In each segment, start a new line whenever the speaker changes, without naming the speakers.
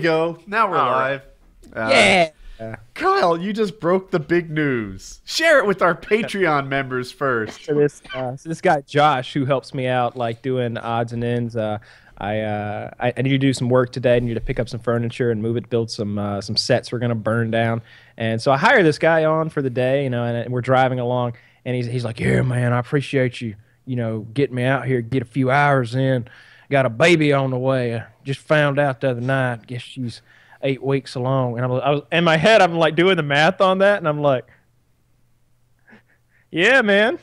we go. Now we're
All
live. Uh,
yeah.
Kyle, you just broke the big news. Share it with our Patreon members first.
So this uh, so this guy Josh, who helps me out, like doing odds and ends. Uh, I, uh, I I need to do some work today. I need to pick up some furniture and move it, build some uh, some sets we're gonna burn down. And so I hire this guy on for the day, you know, and, and we're driving along, and he's he's like, yeah, man, I appreciate you, you know, getting me out here, get a few hours in. Got a baby on the way. I just found out the other night. Guess she's eight weeks along. And I'm, I was in my head, I'm like doing the math on that, and I'm like, yeah, man.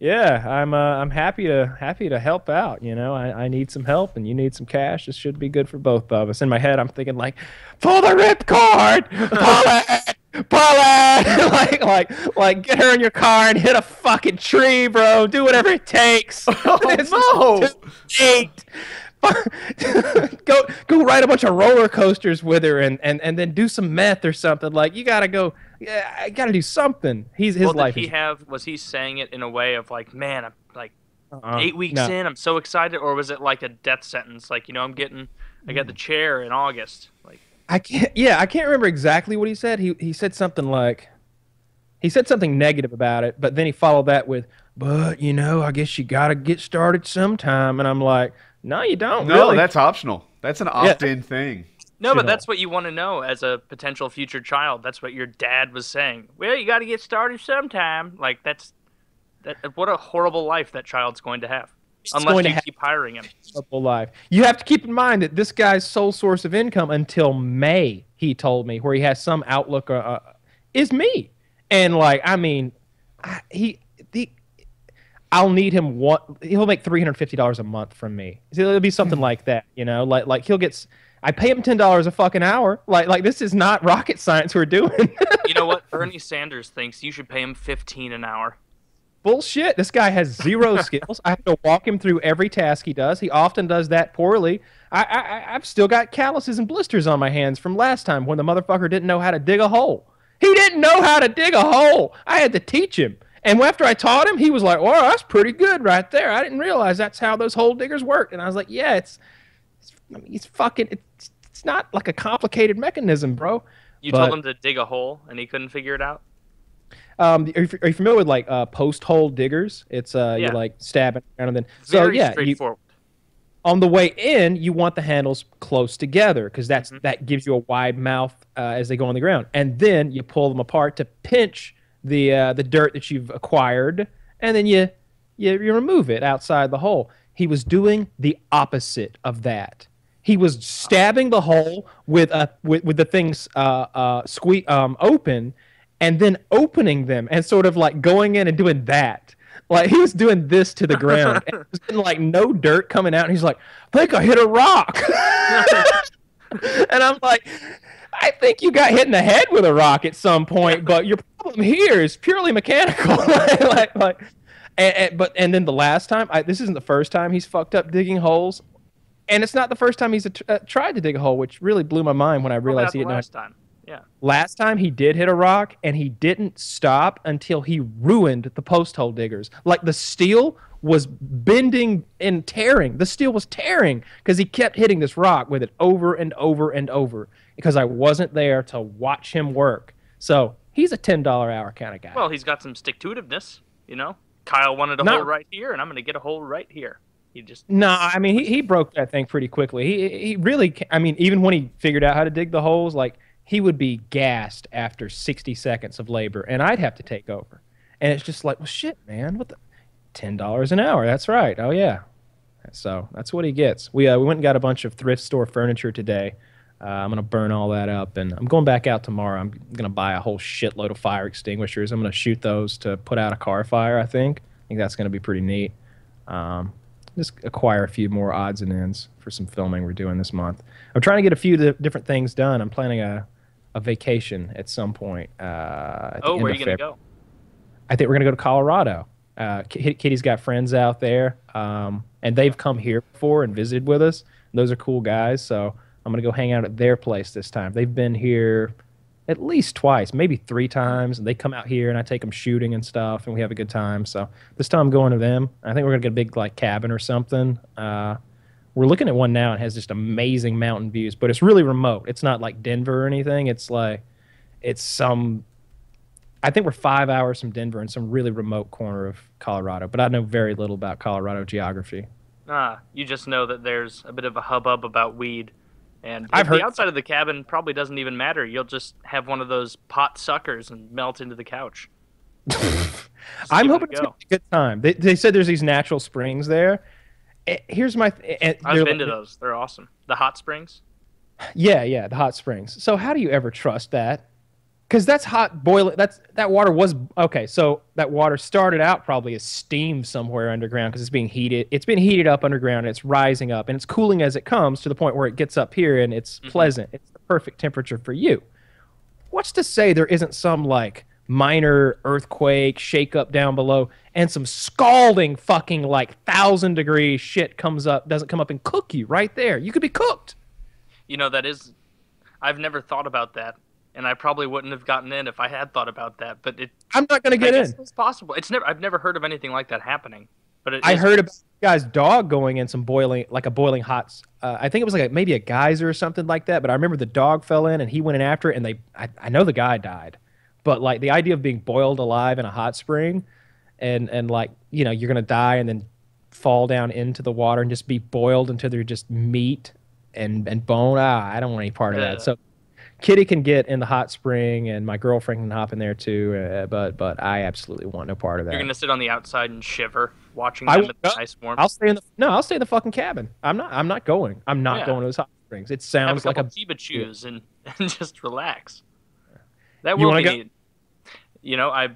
Yeah, I'm uh, I'm happy to happy to help out. You know, I, I need some help, and you need some cash. This should be good for both of us. In my head, I'm thinking like, pull the rip cord, pull it, pull it, like like like get her in your car and hit a fucking tree, bro. Do whatever it takes.
Oh, no.
Eight. go go ride a bunch of roller coasters with her and, and, and then do some meth or something. Like you gotta go. Yeah, I gotta do something. He's his
well,
life.
did he
is,
have? Was he saying it in a way of like, man, I'm like
uh,
eight weeks
no.
in, I'm so excited, or was it like a death sentence? Like, you know, I'm getting, I got the chair in August. Like,
I can't. Yeah, I can't remember exactly what he said. He he said something like, he said something negative about it, but then he followed that with, "But you know, I guess you gotta get started sometime." And I'm like, "No, you don't.
No,
really.
that's optional. That's an opt-in thing.
no, but that's what you want to know as a potential future child. That's what your dad was saying. Well, you got to get started sometime. Like, that's that. What a horrible life that child's going to have,
He's
unless
going
you keep hiring him.
life. You have to keep in mind that this guy's sole source of income until May, he told me, where he has some outlook, uh, uh, is me. And like, I mean, I, he the. I'll need him one. He'll make three hundred fifty dollars a month from me. It'll be something like that, you know. Like like he'll get. I pay him ten dollars a fucking hour. Like like this is not rocket science we're doing.
You know what? Bernie Sanders thinks you should pay him 15 an hour.
Bullshit. This guy has zero skills. I have to walk him through every task he does. He often does that poorly. I, I I've still got calluses and blisters on my hands from last time when the motherfucker didn't know how to dig a hole. He didn't know how to dig a hole. I had to teach him. And after I taught him, he was like, "Well, that's pretty good right there. I didn't realize that's how those hole diggers work." And I was like, "Yeah, it's, it's I mean, it's fucking, it's, it's not like a complicated mechanism, bro."
You
But-
told him to dig a hole and he couldn't figure it out.
Um, are you, are you familiar with like uh, post hole diggers? It's uh,
Yeah.
you like stabbing around and then so
Very
yeah, you,
straightforward.
on the way in, you want the handles close together because that's
Mhm.
that gives you a wide mouth uh, as they go on the ground, and then you pull them apart to pinch the uh, the dirt that you've acquired, and then you, you you remove it outside the hole. He was doing the opposite of that. He was stabbing the hole with a with, with the things uh, uh, squeak um, open, and then opening them and sort of like going in and doing that. Like he was doing this to the ground, and been like no dirt coming out. And he's like, "I think I hit a rock," and I'm like, "I think you got hit in the head with a rock at some point, but your problem here is purely mechanical." like, like, like and, and- but and then the last time, I, this isn't the first time he's fucked up digging holes, and it's not the first time he's uh, uh, tried to dig a hole, which really blew my mind when I realized he know.
last time. Yeah.
Last time he did hit a rock, and he didn't stop until he ruined the post hole diggers. Like the steel was bending and tearing. The steel was tearing because he kept hitting this rock with it over and over and over. Because I wasn't there to watch him work. So he's a ten dollar hour kind of guy.
Well, he's got some stick to itiveness, you know? Kyle wanted a
Not-
hole right here, and I'm going to get a hole right here. He just.
No, I mean he, he broke that thing pretty quickly. He he really I mean even when he figured out how to dig the holes, like he would be gassed after 60 seconds of labor and I'd have to take over. And it's just like, well shit, man, what the $10 an hour. That's right. Oh yeah. So, that's what he gets. We uh, we went and got a bunch of thrift store furniture today. Uh, I'm gonna burn all that up, and I'm going back out tomorrow. I'm gonna buy a whole shitload of fire extinguishers. I'm gonna shoot those to put out a car fire. I think. I think that's gonna be pretty neat. Um, just acquire a few more odds and ends for some filming we're doing this month. I'm trying to get a few di- different things done. I'm planning a, a vacation at some point. Uh,
Oh, where are you going to go?
I think we're gonna go to Colorado. Uh, Ki- Kitty's got friends out there, um, and they've come here before and visited with us. Those are cool guys, so I'm gonna go hang out at their place this time. They've been here at least twice, maybe three times, and they come out here and I take them shooting and stuff, and we have a good time. So this time I'm going to them. I think we're gonna get a big like cabin or something. Uh, we're looking at one now and has just amazing mountain views, but it's really remote. It's not like Denver or anything. It's like it's some I think we're five hours from Denver in some really remote corner of Colorado, but I know very little about Colorado geography.
Ah, you just know that there's a bit of a hubbub about weed, and
I've heard-
the outside of the cabin probably doesn't even matter. You'll just have one of those pot suckers and melt into the couch.
I'm
it
hoping it's
go.
a good time. They, they said there's these natural springs there. Eh, Here's my. Th- eh,
I've
they're
been to those. They're awesome. The hot springs.
Yeah, yeah, the hot springs. So how do you ever trust that? Because that's hot boiling. That's that water was okay. So that water started out probably as steam somewhere underground because it's being heated. It's been heated up underground. And it's rising up and it's cooling as it comes to the point where it gets up here and it's pleasant. It's the perfect temperature for you. What's to say there isn't some like minor earthquake, shake up down below, and some scalding fucking like thousand degree shit comes up, doesn't come up and cook you right there. You could be cooked.
You know that is. I've never thought about that, and I probably wouldn't have gotten in if I had thought about that. But it.
I'm not gonna get in.
It's possible. It's never. I've never heard of anything like that happening. But
I
is-
heard about guy's dog going in some boiling, like a boiling hot. Uh, I think it was like a, maybe a geyser or something like that. But I remember the dog fell in and he went in after it, and they. I, I know the guy died, but like the idea of being boiled alive in a hot spring, and and like you know you're gonna die and then fall down into the water and just be boiled until they're just meat and and bone. Ah, I don't want any part of
Yeah.
that. So. Kitty can get in the hot spring, and my girlfriend can hop in there too. Uh, but but I absolutely want no part of that.
You're gonna sit on the outside and shiver, watching them in the nice warmth.
I'll stay in the no. I'll stay in the fucking cabin. I'm not. I'm not going. I'm not
Yeah.
going to those hot springs. It
have a
sounds like a.
Chiba chews and, and just relax. That will be. You know, I.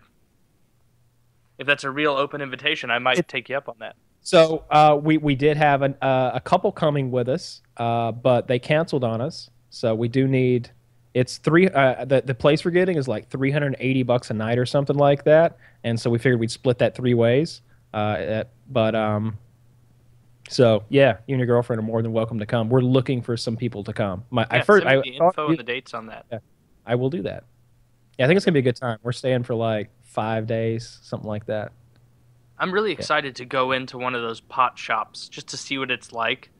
If that's a real open invitation, I might
It-
take you up on that.
So uh, we we did have an, uh, a couple coming with us, uh, but they canceled on us. So we do need. It's three. Uh, the the place we're getting is like 380 bucks a night or something like that, and so we figured we'd split that three ways. Uh, uh, but um. So yeah, you and your girlfriend are more than welcome to come. We're looking for some people to come. My I first I
the info and the dates on that.
I will do that. Yeah, I think it's gonna be a good time. We're staying for like five days, something like that.
I'm really excited to go into one of those pot shops just to see what it's like.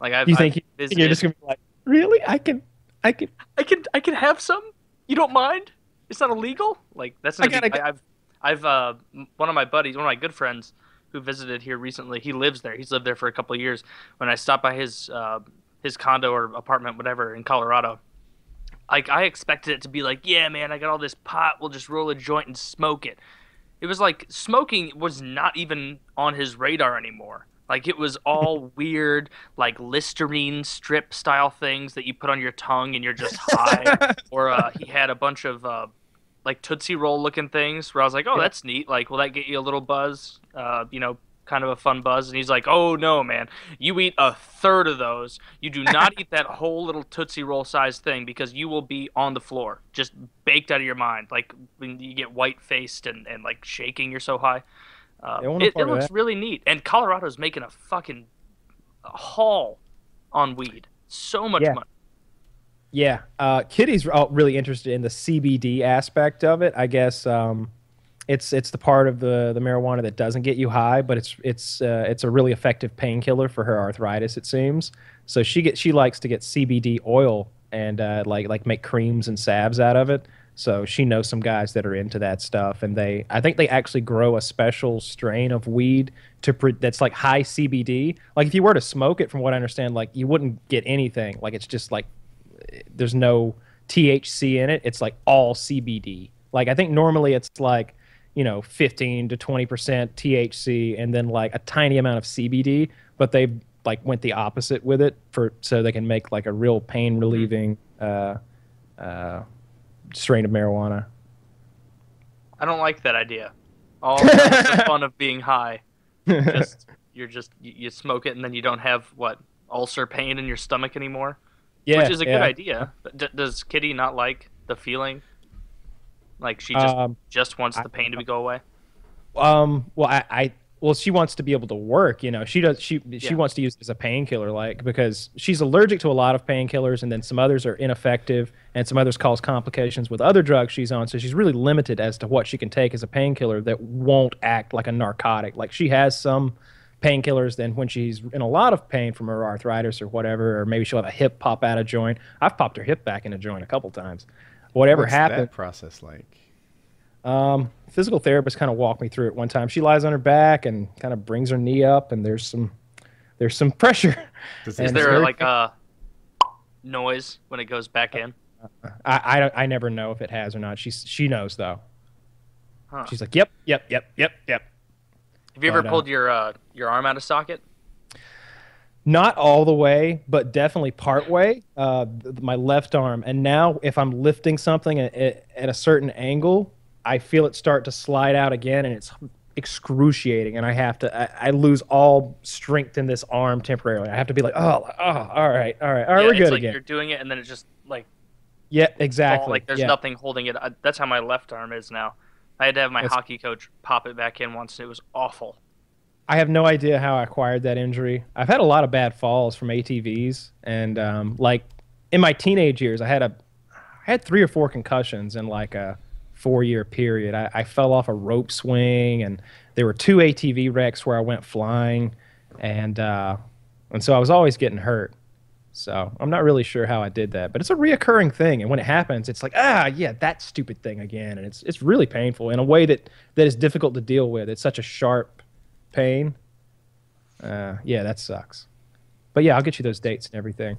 Like I've,
You
I've
think
visited.
You're just gonna be like, really? I can, I can.
I can I can have some. You don't mind? It's not illegal. Like that's
I
be,
gotta
I, I've I've uh one of my buddies, one of my good friends who visited here recently. He lives there. He's lived there for a couple of years. When I stopped by his uh, his condo or apartment, whatever, in Colorado, like I expected it to be like, yeah, man, I got all this pot. We'll just roll a joint and smoke it. It was like smoking was not even on his radar anymore. Like it was all weird, like Listerine strip style things that you put on your tongue and you're just high. or uh, he had a bunch of uh, like Tootsie Roll looking things where I was like, oh, that's neat. Like, will that get you a little buzz? Uh, you know, kind of a fun buzz. And he's like, oh no, man, you eat a third of those. You do not eat that whole little Tootsie Roll sized thing because you will be on the floor, just baked out of your mind. Like when you get white faced and, and like shaking, you're so high. Uh,
Yeah, I want a
it, it looks
that.
really neat. And Colorado's making a fucking haul on weed. So much
Yeah.
money.
Yeah, uh, Kitty's really interested in the CBD aspect of it. I guess um, it's it's the part of the, the marijuana that doesn't get you high, but it's it's uh, it's a really effective painkiller for her arthritis. It seems. So she get she likes to get CBD oil and uh, like like make creams and salves out of it. So she knows some guys that are into that stuff, and they I think they actually grow a special strain of weed to pre- that's like high CBD. Like if you were to smoke it, from what I understand, like you wouldn't get anything. Like it's just like there's no THC in it. It's like all CBD. Like I think normally it's like, you know, 15 to 20% THC and then like a tiny amount of CBD, but they like went the opposite with it for so they can make like a real pain relieving uh uh strain of marijuana.
I don't like that idea. All the fun of being high. Just you're just you, you smoke it and then you don't have what ulcer pain in your stomach anymore,
yeah,
which is a
yeah.
good idea. But d- does Kitty not like the feeling? Like she just
Um,
just wants the pain to go away.
Um. Well, I, I. Well, she wants to be able to work. You know, she does. She she
Yeah.
wants to use it as a painkiller, like because she's allergic to a lot of painkillers, and then some others are ineffective, and some others cause complications with other drugs she's on. So she's really limited as to what she can take as a painkiller that won't act like a narcotic. Like she has some painkillers then when she's in a lot of pain from her arthritis or whatever, or maybe she'll have a hip pop out of joint. I've popped her hip back in a joint a couple times. Whatever
What's
happened,
that process like?
um, physical therapist kind of walked me through it one time. She lies on her back and kind of brings her knee up, and there's some there's some pressure.
Does
And
Is there like a noise when it goes back in?
I, I I never know if it has or not. She's she knows though.
Huh.
She's like, yep, yep, yep, yep, yep.
Have you ever
but, uh,
pulled your uh, your arm out of socket?
Not all the way, but definitely part way. Uh, my left arm, and now if I'm lifting something at, at a certain angle, I feel it start to slide out again, and it's excruciating. And I have to, I, I lose all strength in this arm temporarily. I have to be like, oh, oh, all right, all right, all right,
yeah,
we're
it's
good
like
again.
you're doing it and then it just like
Yeah,
fall,
exactly.
like there's
yeah.
nothing holding it. I, that's how my left arm is now. I had to have my
That's-
hockey coach pop it back in once. and It was awful.
I have no idea how I acquired that injury. I've had a lot of bad falls from ATVs, and um, like in my teenage years, I had a, I had three or four concussions in like a four-year period. I, I fell off a rope swing, and there were two ATV wrecks where I went flying, and uh, and so I was always getting hurt. So I'm not really sure how I did that, but it's a reoccurring thing, and when it happens, it's like ah yeah that stupid thing again, and it's it's really painful in a way that that is difficult to deal with. It's such a sharp pain. Uh, yeah, that sucks. But yeah, I'll get you those dates and everything.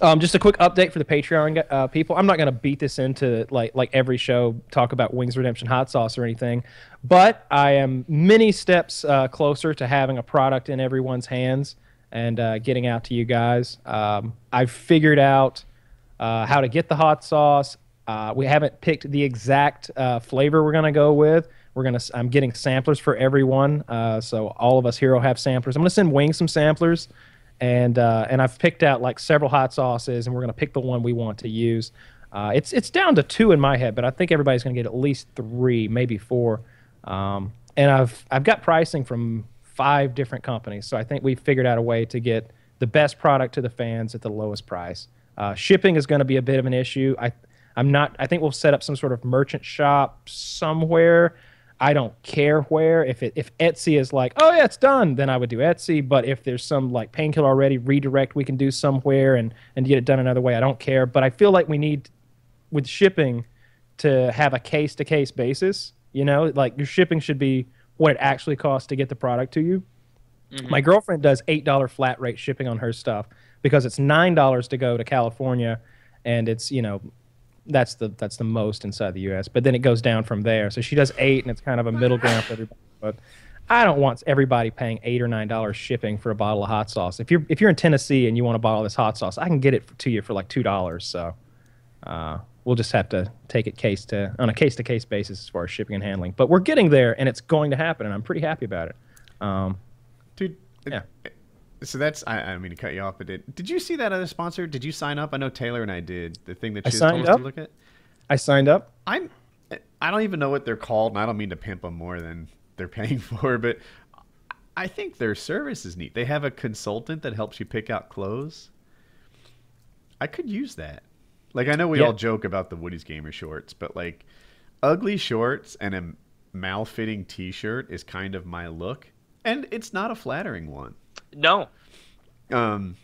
Um, just a quick update for the Patreon uh, people. I'm not going to beat this into like like every show talk about Wings Redemption hot sauce or anything, but I am many steps uh, closer to having a product in everyone's hands and uh, getting out to you guys. Um, I've figured out uh, how to get the hot sauce. Uh, we haven't picked the exact uh, flavor we're going to go with. We're gonna. I'm getting samplers for everyone, uh, so all of us here will have samplers. I'm gonna send Wing some samplers, and uh, and I've picked out like several hot sauces, and we're gonna pick the one we want to use. Uh, it's it's down to two in my head, but I think everybody's gonna get at least three, maybe four. Um, and I've I've got pricing from five different companies, so I think we've figured out a way to get the best product to the fans at the lowest price. Uh, shipping is going to be a bit of an issue. I I'm not. I think we'll set up some sort of merchant shop somewhere. I don't care where. If it if Etsy is like, oh yeah, it's done, then I would do Etsy. But if there's some like painkiller already redirect, we can do somewhere and and get it done another way. I don't care. But I feel like we need with shipping to have a case to case basis. You know, like your shipping should be what it actually costs to get the product to you. Mm-hmm. My girlfriend does eight dollar flat rate shipping on her stuff because it's nine dollars to go to California, and it's you know that's the that's the most inside the U.S. But then it goes down from there. So she does eight, and it's kind of a middle ground for everybody. But I don't want everybody paying eight or nine dollars shipping for a bottle of hot sauce. If you're if you're in Tennessee and you want to bottle this hot sauce, I can get it to you for like two dollars. So uh, we'll just have to take it case to on a case to case basis as far as shipping and handling. But we're getting there, and it's going to happen, and I'm pretty happy about it. Um,
Dude.
Yeah.
So that's I, I mean to cut you off, but did, did you see that other sponsor? Did you sign up? I know Taylor and I did. The thing that she told us to look at.
I signed up.
I'm I don't even know what they're called, and I don't mean to pimp them more than they're paying for, but I think their service is neat. They have a consultant that helps you pick out clothes. I could use that. Like I know we
Yeah.
all joke about the Woody's Gamer shorts, but like ugly shorts and a malfitting T-shirt is kind of my look, and it's not a flattering one.
No,
Um,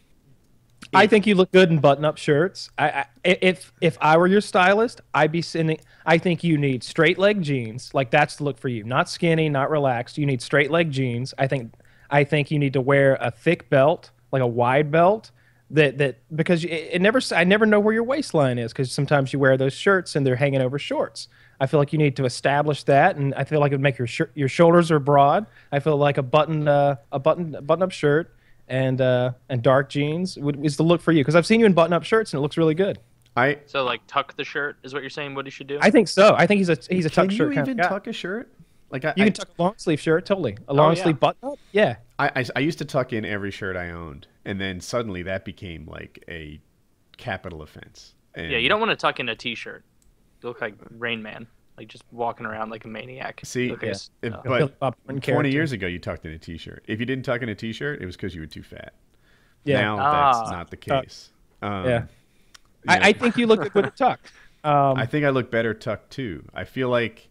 I think you look good in button-up shirts. I, I, if if I were your stylist, I'd be sending. I think you need straight leg jeans. Like that's the look for you. Not skinny, not relaxed. You need straight leg jeans. I think. I think you need to wear a thick belt, like a wide belt. That that because it, it never. I never know where your waistline is because sometimes you wear those shirts and they're hanging over shorts. I feel like you need to establish that, and I feel like it would make your shir- your shoulders are broad. I feel like a button uh, a button button up shirt and uh, and dark jeans would, is the look for you because I've seen you in button up shirts and it looks really good.
I
so like tuck the shirt is what you're saying. What he should do?
I think so. I think he's a he's a
can
tuck
you
shirt kind
even
of guy.
tuck a shirt? Like I,
you
I,
can tuck a long sleeve shirt totally. A long
yeah.
sleeve button up. Yeah.
I, I, I used to tuck in every shirt I owned, and then suddenly that became like a capital offense. And
yeah, you don't want to tuck in a t-shirt. You look like Rain Man, like just walking around like a maniac.
See,
Look
Yeah.
his-
if-
uh,
but 20
character.
years ago, you tucked in a t-shirt. If you didn't tuck in a t-shirt, it was because you were too fat.
Yeah.
Now
Ah.
that's not the
Tuck.
case. Um,
Yeah.
you know,
I, I think you look good with a tuck. Um,
I think I look better tucked too. I feel like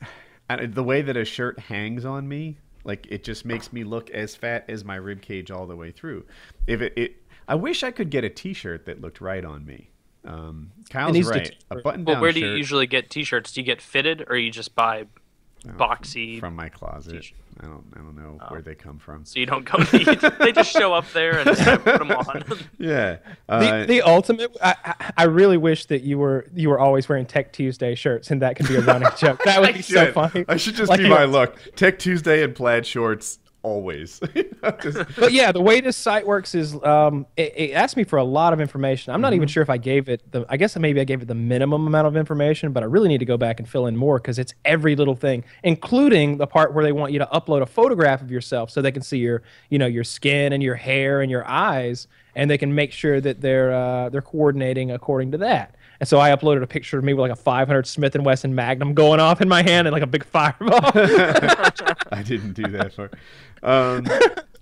I- the way that a shirt hangs on me, Like it just makes me look as fat as my rib cage all the way through. If it, it I wish I could get a T-shirt that looked right on me. Um, Kyle's
needs
right.
t-
A button-down
Well, where do
shirt
you usually get T-shirts? Do you get fitted, or you just buy boxy?
from my closet.
T-shirt.
I don't I don't know
Oh.
where they come from.
so you don't go. they just show up there and I put them on.
Yeah.
The,
Uh,
the ultimate. I, I- I really wish that you were you were always wearing Tech Tuesday shirts, and that could be a running joke. That would
I
be so
should.
funny.
I should just
Like,
be my look. Tech Tuesday and plaid shorts always. Just-
but yeah, the way this site works is um, it, it asked me for a lot of information. I'm not
Mm-hmm.
even sure if I gave it the. I guess maybe I gave it the minimum amount of information, but I really need to go back and fill in more because it's every little thing, including the part where they want you to upload a photograph of yourself so they can see your, you know, your skin and your hair and your eyes, and they can make sure that they're uh, they're coordinating according to that. And so I uploaded a picture of me with like a 500 Smith and Wesson Magnum going off in my hand and like a big fireball.
I didn't do that for. Um,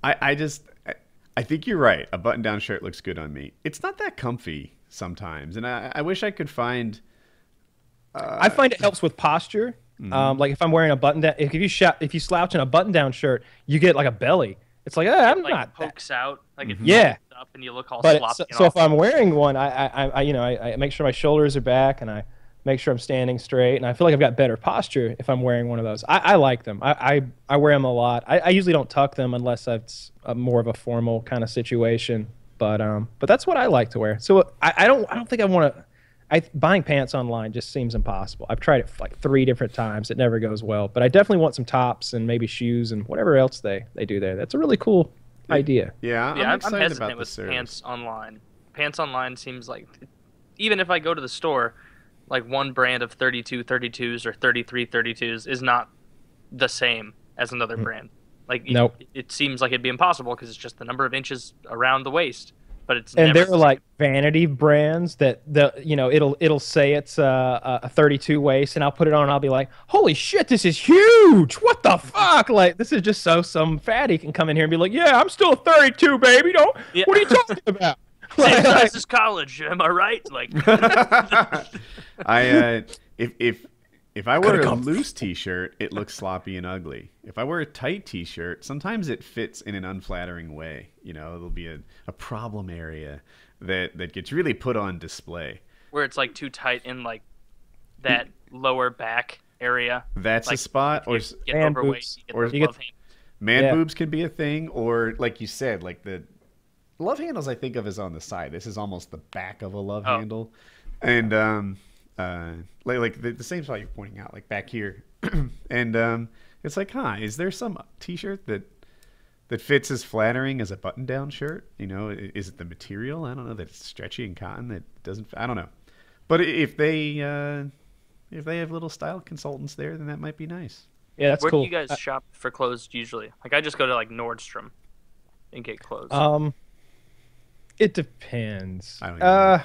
I I just I, I think you're right. A button-down shirt looks good on me. It's not that comfy sometimes, and I, I wish I could find.
I find it helps with posture.
Mm-hmm.
Um, like if I'm wearing a button down, if you sh- if you slouch in a button down shirt, you get like a belly. It's like, eh, I'm
like
not. that-
pokes out, like if
Yeah.
Up and you look all
But
sloppy.
so, so if. I'm wearing one, I, I, I- you know, I, I make sure my shoulders are back and I make sure I'm standing straight, and I feel like I've got better posture if I'm wearing one of those. I, I like them. I, I, I wear them a lot. I, I usually don't tuck them unless it's a more of a formal kind of situation. But um, but that's what I like to wear. So I, I don't I don't think I want to. I buying pants online just seems impossible. I've tried it like three different times. It never goes well. But I definitely want some tops and maybe shoes and whatever else they they do there. That's a really cool idea.
Yeah, I'm,
yeah, I'm,
excited
hesitant
about the
with
service.
pants online. Pants online seems like, even if I go to the store, like one brand of 32 32s or 33 32s is not the same as another hmm. brand. Like, it-
Nope.
it, seems like it'd be impossible because it's just the number of inches around the waist. But it's
and
never
there
the
are like vanity brands that the you know it'll it'll say it's uh, a 32 waist and I'll put it on and I'll be like holy shit this is huge what the fuck like this is just so some fatty can come in here and be like yeah I'm still 32 baby don't
Yeah.
what are you talking about
same
Like-
size as college. Am I right? Like,
I uh, if if if I wear a
gone-
loose T-shirt, it looks sloppy and ugly. If I wear a tight T-shirt, sometimes it fits in an unflattering way. You know, there'll be a, a problem area that that gets really put on display.
where it's like too tight in like that lower back area.
That's a spot, or
If
s-
you get
Man
overweight,
boobs.
you get
Or
you get-
man
Yeah.
boobs can be a thing, or like you said, like the love handles. I think of as on the side. This is almost the back of a love
Oh.
handle, and um, uh, like, like the, the same spot you're pointing out, like back here, and um, it's like, huh? Is there some T-shirt that that fits as flattering as a button-down shirt? You know, is it the material? I don't know that it's stretchy and cotton that doesn't. I don't know, but if they uh, if they have little style consultants there, then that might be nice.
yeah that's
Where
cool
do you guys
Uh,
shop for clothes usually? Like I just go to like Nordstrom and get clothes.
Um, it depends.
I don't even
uh,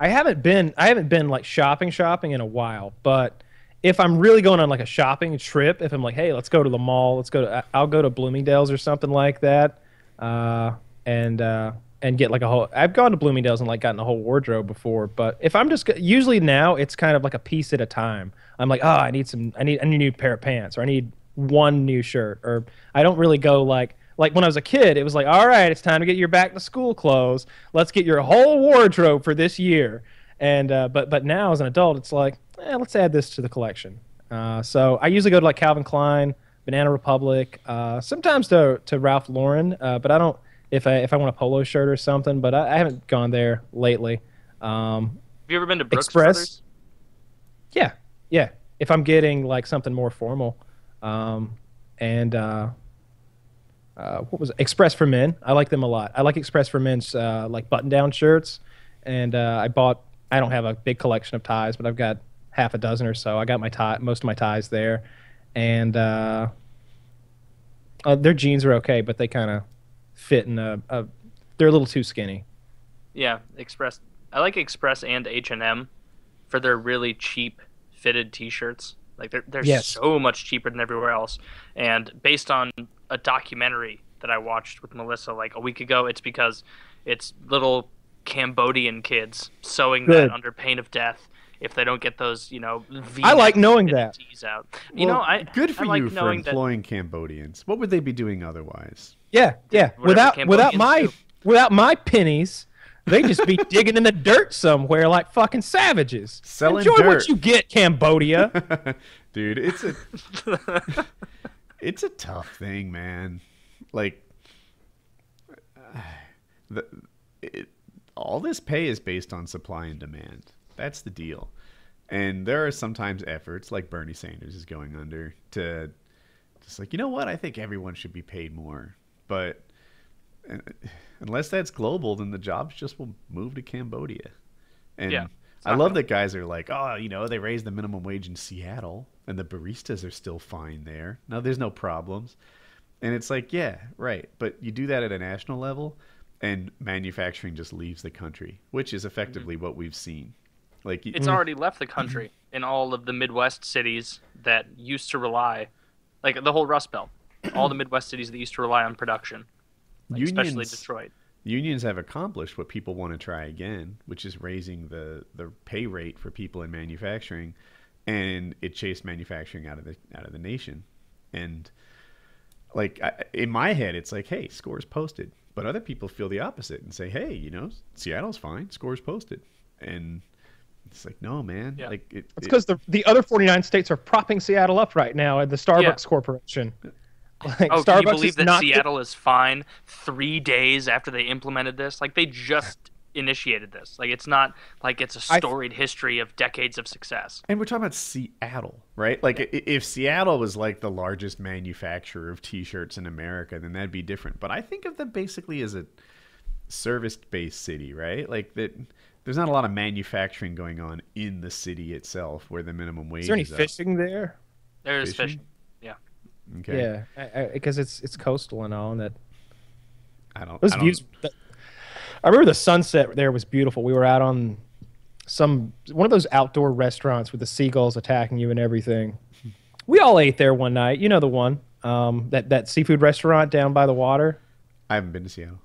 I haven't been I haven't been like shopping shopping in a while, but if I'm really going on like a shopping trip, if I'm like, hey, let's go to the mall, let's go to I'll go to Bloomingdale's or something like that, uh, and uh, and get like a whole. I've gone to Bloomingdale's and like gotten a whole wardrobe before, but if I'm just usually now it's kind of like a piece at a time. I'm like, oh, I need some, I need, I need a new pair of pants, or I need one new shirt, or I don't really go like like when I was a kid, it was like, all right, it's time to get your back to school clothes. Let's get your whole wardrobe for this year. And uh, but but now as an adult, it's like, eh, let's add this to the collection. Uh, so I usually go to like Calvin Klein, Banana Republic, uh, sometimes to to Ralph Lauren, uh, but I don't if I if I want a polo shirt or something. But I, I haven't gone there lately. Um,
Have you ever been to Brooks
Express?
Brothers?
yeah, yeah. If I'm getting like something more formal, um, and uh, what was it? Express for Men? I like them a lot. I like Express for Men's uh, like button-down shirts, and uh, I bought. I don't have a big collection of ties, but I've got half a dozen or so. I got my tie, most of my ties there, and uh, uh, their jeans are okay, but they kind of fit in a, a. They're a little too skinny.
Yeah, Express. I like Express and H and M for their really cheap fitted T-shirts. Like they're they're
Yes.
so much cheaper than everywhere else. And based on a documentary that I watched with Melissa like a week ago, it's because it's little Cambodian kids sewing
Good.
that under pain of death if they don't get those, you know, V
I like knowing that.
Out. You know, I
good for
I like
you for
knowing that
employing Cambodians. What would they be doing otherwise?
Yeah, yeah.
Whatever
Without without my
do.
without my pennies, they'd just be digging in the dirt somewhere like fucking savages.
Selling
Enjoy
dirt.
what you get, Cambodia.
Dude, it's a it's a tough thing, man. Like the it, all this pay is based on supply and demand. That's the deal. And there are sometimes efforts like Bernie Sanders is going under to just like, you know what? I think everyone should be paid more. But unless that's global, then the jobs just will move to Cambodia. And
Yeah,
I love that guys are like, oh, you know, they raised the minimum wage in Seattle and the baristas are still fine there. No, there's no problems. And it's like, yeah, right. But you do that at a national level and manufacturing just leaves the country, which is mm-hmm. effectively what we've seen. Like,
it's mm. already left the country mm-hmm. in all of the Midwest cities that used to rely, like the whole Rust Belt, all the Midwest cities that used to rely on production, like especially Detroit.
Unions have accomplished what people want to try again, which is raising the, the pay rate for people in manufacturing, and it chased manufacturing out of the out of the nation. And like I, in my head, it's like, hey, scores posted, but other people feel the opposite and say, hey, you know, Seattle's fine, scores posted, and it's like, no, man,
Yeah.
like it,
It's
it-
because the the other 49 states are propping Seattle up right now at the Starbucks Corporation. Like,
Oh,
Starbucks
can you believe that
not
Seattle is fine three days after they implemented this? Like they just initiated this. Like it's not like it's a storied history of decades of success.
And we're talking about Seattle, right? Like, i if Seattle was like the largest manufacturer of T-shirts in America, then that'd be different. But I think of them basically as a service-based city, right? Like that. There's not a lot of manufacturing going on in the city itself, where the minimum wage
Is there any
is up.
fishing there?
There's
Fishing?
fishing. Yeah.
Okay.
Yeah, because it's it's coastal and all, and that
I don't.
those
I don't-
views. that- I remember the sunset there was beautiful. We were out on some one of those outdoor restaurants with the seagulls attacking you and everything. We all ate there one night. You know the one, um, that that seafood restaurant down by the water.
I haven't been to Seattle.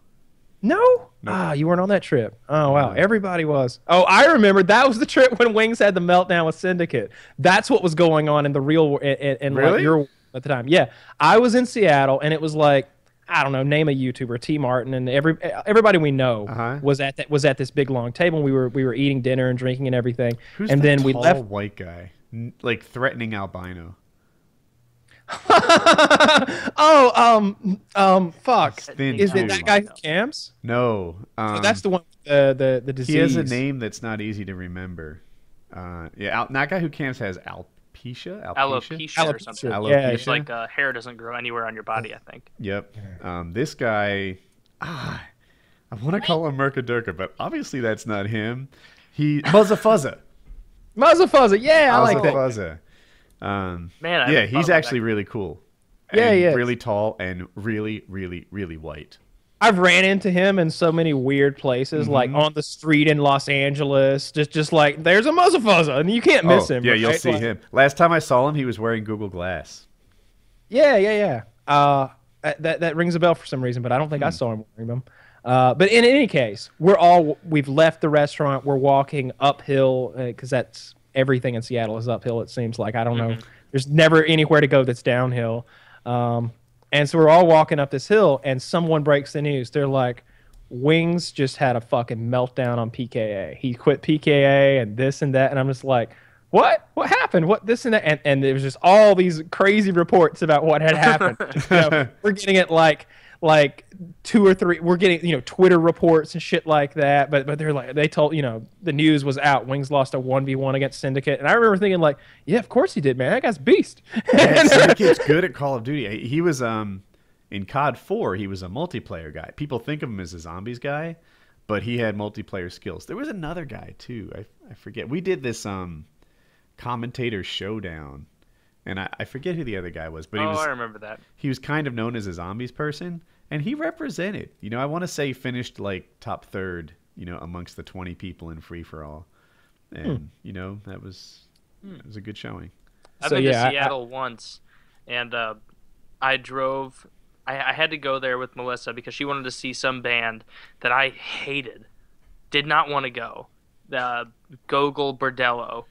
No. Ah, you weren't on that trip. Oh wow, everybody was. Oh, I remember that was the trip when Wings had the meltdown with Syndicate. That's what was going on in the real in, in, in like
Really?
your at the time. Yeah, I was in Seattle, and it was like I don't know, name a YouTuber, TmarTn, and every everybody we know
Uh-huh.
was at that was at this big long table. And we were we were eating dinner and drinking and everything,
Who's
and
the
then we
tall
left.
white guy, like threatening albino?
oh, um, um, fuck.
Thin
Is it that guy who cams?
No. Um,
oh, that's the one. The the the disease.
He has a name that's not easy to remember. Uh, yeah, al- that guy who camps has alopecia. Alopecia.
Alopecia or
Alopecia.
something.
Yeah,
It's
Alopecia?
like uh, hair doesn't grow anywhere on your body. I think.
Yep. Um, this guy, ah, I want to call him Mercadurka, but obviously that's not him. He Muzza Fuzza.
Muzza Fuzza. Yeah, I like
Muzza
that.
Fuzza. Um,
Man, I
yeah, he's actually really cool.
Yeah,
and
he is.
Really tall and really, really, really white.
I've ran into him in so many weird places, like
Mhm.
on the street in Los Angeles. Just, just like there's a Muzza Fuzza, and you can't miss
oh,
him.
Yeah, you'll see
Like-
him. Last time I saw him, he was wearing Google Glass.
Yeah, yeah, yeah. Uh, that that rings a bell for some reason, but I don't think
Hmm.
I saw him wearing them. Uh, but in any case, we're all we've left the restaurant. We're walking uphill because that's everything in Seattle is uphill. It seems like I don't know. There's never anywhere to go that's downhill. Um, and so we're all walking up this hill, and someone breaks the news. They're like, "Wings just had a fucking meltdown on PKA. He quit PKA and this and that." And I'm just like. What? What happened? What this and that? And, and there was just all these crazy reports about what had happened. You know, we're getting it like like two or three. We're getting you know Twitter reports and shit like that. But but they're like they told you know the news was out. Wings lost a one v one against Syndicate, and I remember thinking like, yeah, of course he did, man. That guy's beast.
Yeah, Syndicate's good at Call of Duty. He was um in COD 4, he was a multiplayer guy. People think of him as a zombies guy, but he had multiplayer skills. There was another guy too. I, I forget. We did this um commentator showdown, and I, I forget who the other guy was, but he
oh,
was
I remember that.
he was kind of known as a zombies person, and he represented. You know, I want to say finished like top third. You know, amongst the 20 people in free for all, and you know that was it was a good showing.
I've
So,
been
yeah, I-
to
I-
Seattle once, and uh, I drove. I, I had to go there with Melissa because she wanted to see some band that I hated, did not want to go. uh, Gogol Bordello.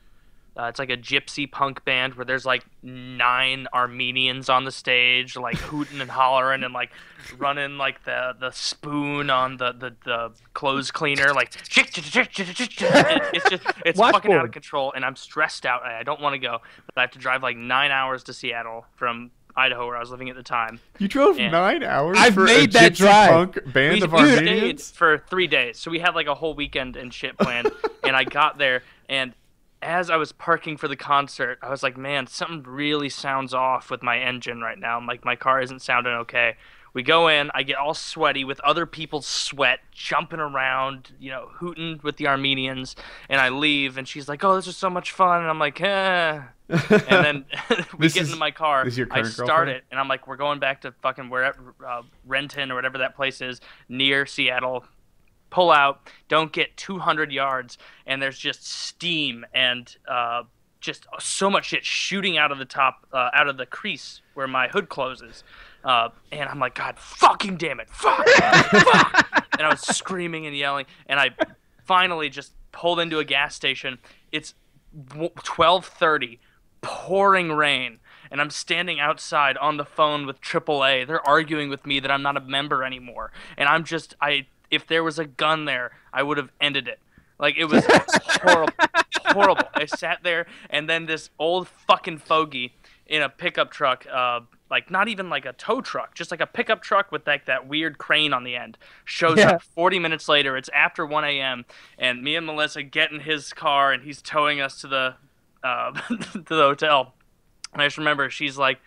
Uh, it's like a gypsy punk band where there's like nine Armenians on the stage, like hooting and hollering and like running like the, the spoon on the, the, the clothes cleaner, like it's just it's fucking out of control, and I'm stressed out. I I don't want to go, but I have to drive like nine hours to Seattle from Idaho, where I was living at the time.
You drove
Yeah.
nine hours
I've
for
made
a
that
gypsy
drive.
punk band
we,
of
we stayed
Armenians.
for three days, so we had like a whole weekend and shit planned. and I got there, and as I was parking for the concert, I was like, "Man, something really sounds off with my engine right now. I'm like my car isn't sounding okay." We go in, I get all sweaty with other people's sweat, jumping around, you know, hooting with the Armenians, and I leave, and she's like, "Oh, this was so much fun," and I'm like, "Eh." and then we get
is-
into my car.
this is your
I start
girlfriend?
it, and I'm like, "We're going back to fucking wherever, uh, Renton or whatever that place is near Seattle." Pull out, don't get 200 yards, and there's just steam and uh, just so much shit shooting out of the top, uh, out of the crease where my hood closes. Uh, and I'm like, God, fucking damn it, fuck, fuck! And I was screaming and yelling, and I finally just pulled into a gas station. It's 12:30, pouring rain, and I'm standing outside on the phone with AAA. They're arguing with me that I'm not a member anymore, and I'm just I. If there was a gun there, I would have ended it. Like it was horrible, horrible. I sat there, and then this old fucking fogey in a pickup truck, uh, like not even like a tow truck, just like a pickup truck with like that weird crane on the end, shows
Yeah.
up 40 minutes later. It's after 1 a.m. and me and Melissa get in his car, and he's towing us to the uh, to the hotel. And I just remember she's like,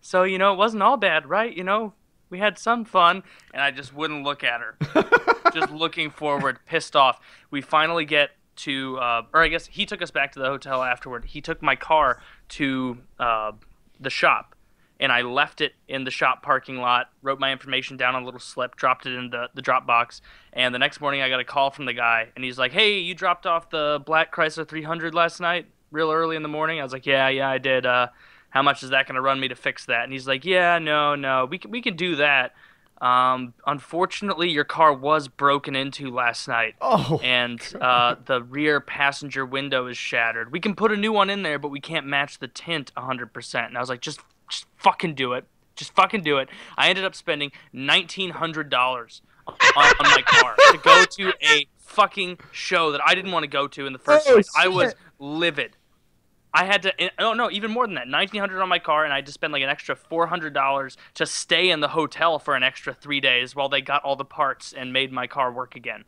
"So you know, it wasn't all bad, right? You know, we had some fun." And I just wouldn't look at her just looking forward, pissed off. We finally get to, uh, or I guess he took us back to the hotel afterward. He took my car to uh, the shop, and I left it in the shop parking lot. Wrote my information down on a little slip, dropped it in the the drop box, and the next morning I got a call from the guy, and he's like, "Hey, you dropped off the black Chrysler 300 last night, real early in the morning." I was like, "Yeah, yeah, I did." Uh, how much is that going to run me to fix that? And he's like, "Yeah, no, no, we can we can do that." Um, unfortunately, your car was broken into last night,
Oh,
and uh, the rear passenger window is shattered. We can put a new one in there, but we can't match the tint 100%. And I was like, just, just fucking do it. Just fucking do it. I ended up spending $1,900 on, on my car to go to a fucking show that I didn't want to go to in the first
Oh,
place. I was livid. I had to. Oh no, even more than that. Nineteen hundred on my car, and I had to spend like an extra four hundred dollars to stay in the hotel for an extra three days while they got all the parts and made my car work again.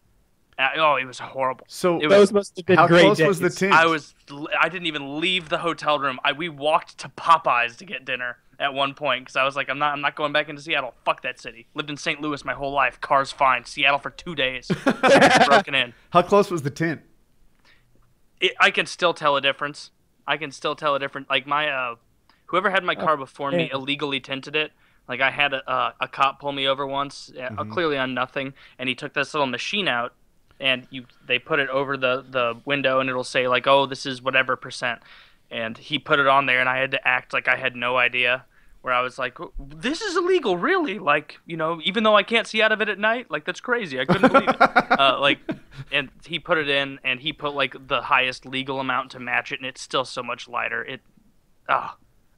Uh, oh, it was horrible.
so
it was-
Those must have been
how
great
close was the
days.
tint?
I was. I didn't even leave the hotel room. I we walked to Popeyes to get dinner at one point because I was like, I'm not. I'm not going back into Seattle. Fuck that city. Lived in St. Louis my whole life. Cars fine. Seattle for two days. broken in.
How close was the tint?
it, I can still tell a difference. I can still tell a difference. Like my uh, whoever had my car before me illegally tinted it. Like I had a uh, a cop pull me over once, uh,
Mm-hmm.
clearly on nothing, and he took this little machine out, and you they put it over the the window, and it'll say like, oh, this is whatever percent, and he put it on there, and I had to act like I had no idea. Where I was like, oh, "This is illegal, really? Like, you know, even though I can't see out of it at night, like that's crazy. I couldn't believe it." uh, like, and he put it in, and he put like the highest legal amount to match it, and it's still so much lighter. It, oh,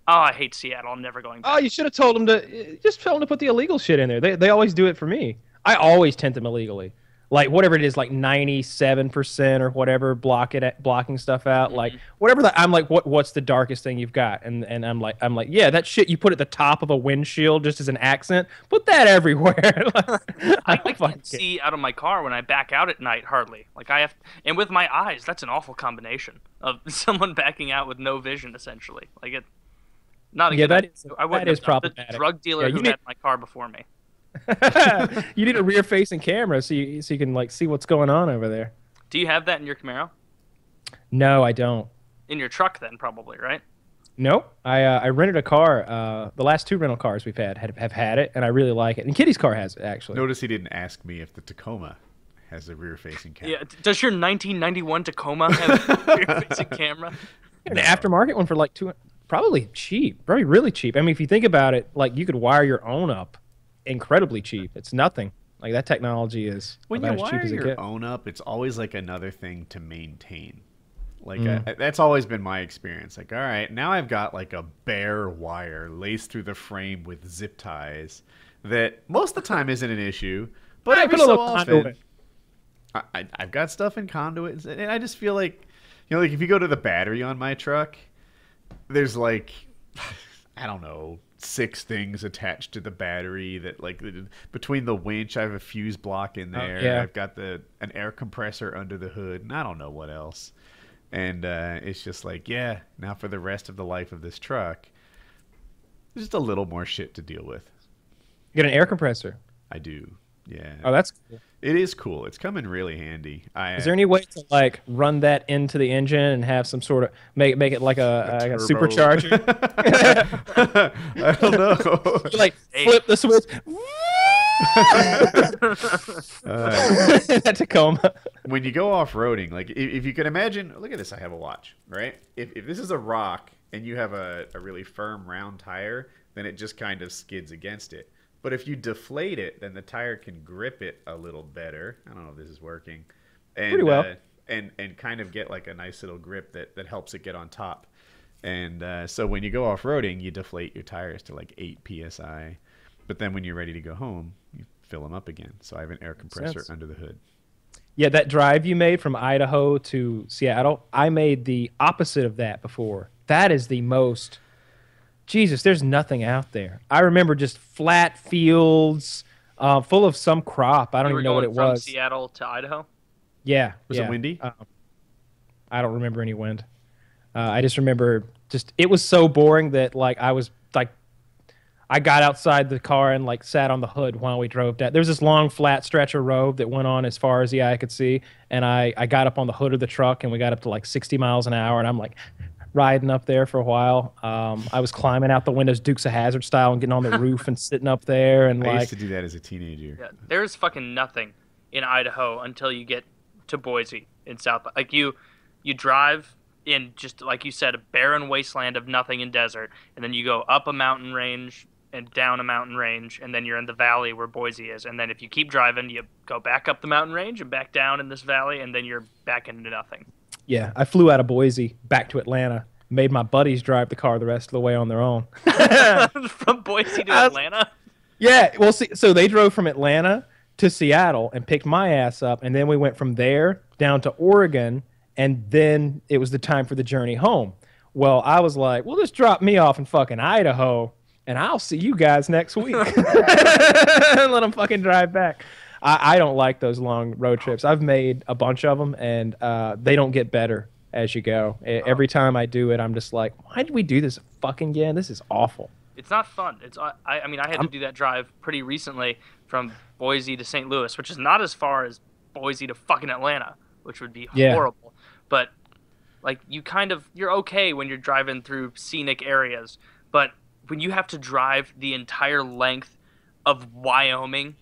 oh, I hate Seattle. I'm never going ah, back.
Oh, you should have told them to just tell them to put the illegal shit in there. They they always do it for me. I always tint them illegally. Like whatever it is, like ninety seven percent or whatever, block it at blocking stuff out. Like mm-hmm. whatever the I'm like, what what's the darkest thing you've got? And and I'm like I'm like, yeah, that shit you put at the top of a windshield just as an accent. Put that everywhere. Like,
I, I can't see out of my car when I back out at night hardly. Like I have, and with my eyes, that's an awful combination of someone backing out with no vision, essentially. Like it. Not
Yeah,
again,
that
I-
is-
I
that is problematic.
The drug dealer
Yeah,
who
need-
had my car before me.
you need a rear facing camera so you so you can like see what's going on over there.
Do you have that in your Camaro?
No, I don't.
In your truck, then probably, right?
Nope. I uh, I rented a car. Uh, the last two rental cars we've had have, have had it, and I really like it. And Kitty's car has it actually.
Notice he didn't ask me if the Tacoma has a rear-facing camera.
Yeah. Does your 1991 Tacoma have a rear-facing camera?
An aftermarket one for like two, probably cheap, probably really cheap. I mean, if you think about it, like you could wire your own up, incredibly cheap. It's nothing. Like that technology is
when you wire
as
your own up, it's always like another thing to maintain. Like
Mm.
I, that's always been my experience. Like, all right, now I've got like a bare wire laced through the frame with zip ties that most of the time isn't an issue, but
I
every so often, I, I, I've got stuff in conduits, and I just feel like, you know, like if you go to the battery on my truck, there's like, I don't know, six things attached to the battery that like between the winch, I have a fuse block in
Oh,
there.
yeah.
I've got the an air compressor under the hood, and I don't know what else. And uh, it's just like, yeah, now for the rest of the life of this truck, just a little more shit to deal with.
Get an air compressor.
I do, yeah.
Oh, that's cool.
It is cool. It's coming really handy. I
Is there any way to like run that into the engine and have some sort of make make it like a, like a supercharger?
I don't know.
You, like flip the switch.
Uh,
Tacoma.
when you go off roading, like if, if you can imagine, look at this. I have a watch, right? If, if this is a rock and you have a, a really firm round tire, then it just kind of skids against it. But if you deflate it, then the tire can grip it a little better. I don't know if this is working. And,
Pretty well.
Uh, and and kind of get like a nice little grip that, that helps it get on top. And uh, so when you go off roading, you deflate your tires to like 8 psi. But then when you're ready to go home, you fill them up again. So I have an air compressor
sense.
under the hood.
Yeah, that drive you made from Idaho to Seattle, I made the opposite of that before. That is the most. Jesus, there's nothing out there. I remember just flat fields, uh, full of some crop. I don't
you
even know what
going
it
from
was.
Seattle to Idaho.
Yeah.
Was it windy?
Um, I don't remember any wind. Uh, I just remember just it was so boring that like I was like I got outside the car and like sat on the hood while we drove down. There was this long flat stretch of road that went on as far as the eye could see, and I I got up on the hood of the truck and we got up to like 60 miles an hour, and I'm like riding up there for a while. Um, I was climbing out the windows Dukes of Hazzard style and getting on the roof and sitting up there and
I
like
used to do that as a teenager.
Yeah, there's fucking nothing in Idaho until you get to Boise in South. Like you, you drive in just like you said, a barren wasteland of nothing and desert, and then you go up a mountain range and down a mountain range, and then you're in the valley where Boise is. And then if you keep driving, you go back up the mountain range and back down in this valley, and then you're back into nothing.
Yeah, I flew out of Boise back to Atlanta. Made my buddies drive the car the rest of the way on their own.
From Boise to
was-
Atlanta.
yeah, well, see, so they drove from Atlanta to Seattle and picked my ass up, and then we went from there down to Oregon, and then it was the time for the journey home. Well, I was like, well, just drop me off in fucking Idaho, and I'll see you guys next week. and let them fucking drive back. I, I don't like those long road trips. I've made a bunch of them, and uh, they don't get better as you go. E- Every time I do it, I'm just like, why did we do this fucking again? This is awful.
It's not fun. It's I, I mean I had
I'm-
to do that drive pretty recently from Boise to St. Louis, which is not as far as Boise to fucking Atlanta, which would be
Yeah.
horrible. But like you kind of you're okay when you're driving through scenic areas, but when you have to drive the entire length of Wyoming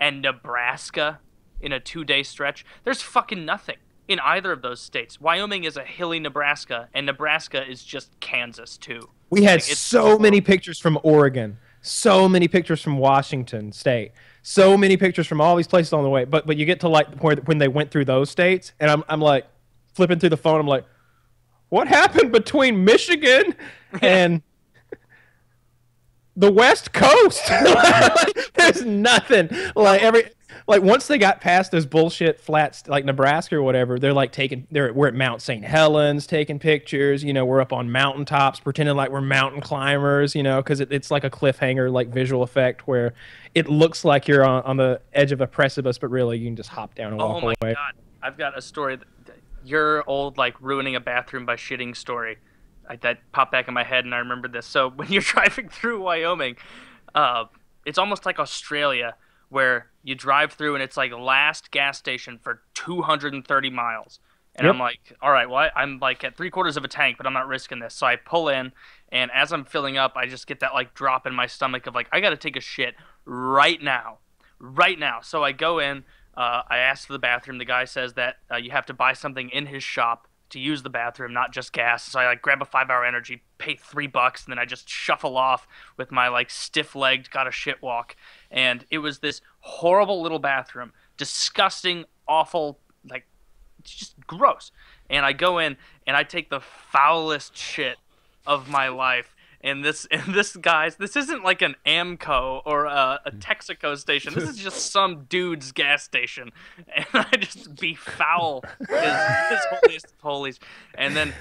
and Nebraska in a 2-day stretch, there's fucking nothing in either of those states. Wyoming is a hilly Nebraska and Nebraska is just Kansas too.
We had
Like,
so many pictures from Oregon, so many pictures from Washington State, so many pictures from all these places on the way. But but you get to like where when they went through those states, and I'm I'm like flipping through the phone. I'm like, what happened between Michigan and the West Coast? There's nothing. Like every like once they got past those bullshit flats like Nebraska or whatever, they're like taking they're we're at Mount St. Helens taking pictures. You know, we're up on mountaintops pretending like we're mountain climbers. You know, because it, it's like a cliffhanger like visual effect where it looks like you're on, on the edge of a precipice, but really you can just hop down and walk away.
Oh my
away.
god! I've got a story. That, that- your old like ruining a bathroom by shitting story. I, that popped back in my head, and I remember this. So when you're driving through Wyoming, uh, it's almost like Australia, where you drive through and it's like last gas station for 230 miles. And
Yep.
I'm like, all right, well, I- I'm like at three quarters of a tank, but I'm not risking this. So I pull in, and as I'm filling up, I just get that like drop in my stomach of like, I got to take a shit right now, right now. So I go in, uh, I ask for the bathroom. The guy says that uh, you have to buy something in his shop to use the bathroom, not just gas. So I like grab a five hour energy, pay three bucks, and then I just shuffle off with my like stiff legged, got a shit walk. And it was this horrible little bathroom, disgusting, awful, like just gross. And I go in and I take the foulest shit of my life. And this, and this guys, this isn't like an Amoco or a, a hmm. Texaco station. This is just some dude's gas station, and I just be foul his, his holiest of holies, and then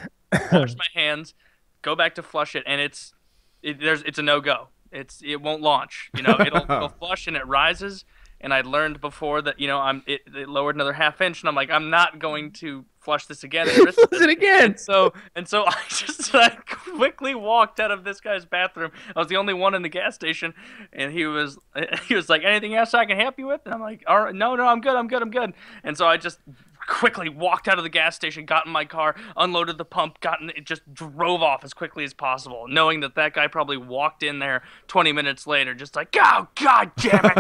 wash my hands, go back to flush it, and it's it, there's it's a no go. It's it won't launch. You know, it'll, it'll flush and it rises. And I learned before that you know I'm it, it lowered another half inch, and I'm like I'm not going hmm. to flush this again. and
it again.
And so and so I just I quickly walked out of this guy's bathroom. I was the only one in the gas station, and he was he was like, "Anything else I can help you with?" And I'm like, "All right, no, no, I'm good, I'm good, I'm good." And so I just quickly walked out of the gas station, got in my car, unloaded the pump, gotten it just drove off as quickly as possible, knowing that that guy probably walked in there 20 minutes later, just like, oh god damn it,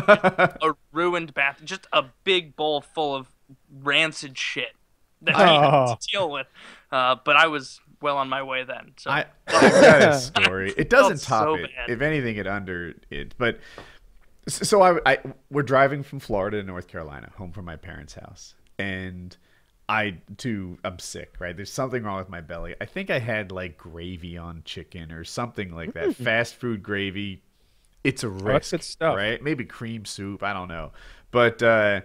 a ruined bath, just a big bowl full of rancid shit that I
Oh.
had to deal with. Uh, but I was well on my way then. So
I, I've got a story. It doesn't
Felt
top
so
it.
bad.
If anything, it under it. But so I, I, we're driving from Florida to North Carolina, home from my parents' house, and I too, I'm sick. Right, there's something wrong with my belly. I think I had like gravy on chicken or something like that. Fast food gravy. It's a risk,
Oh, that's good stuff.
right? Maybe cream soup. I don't know, but uh,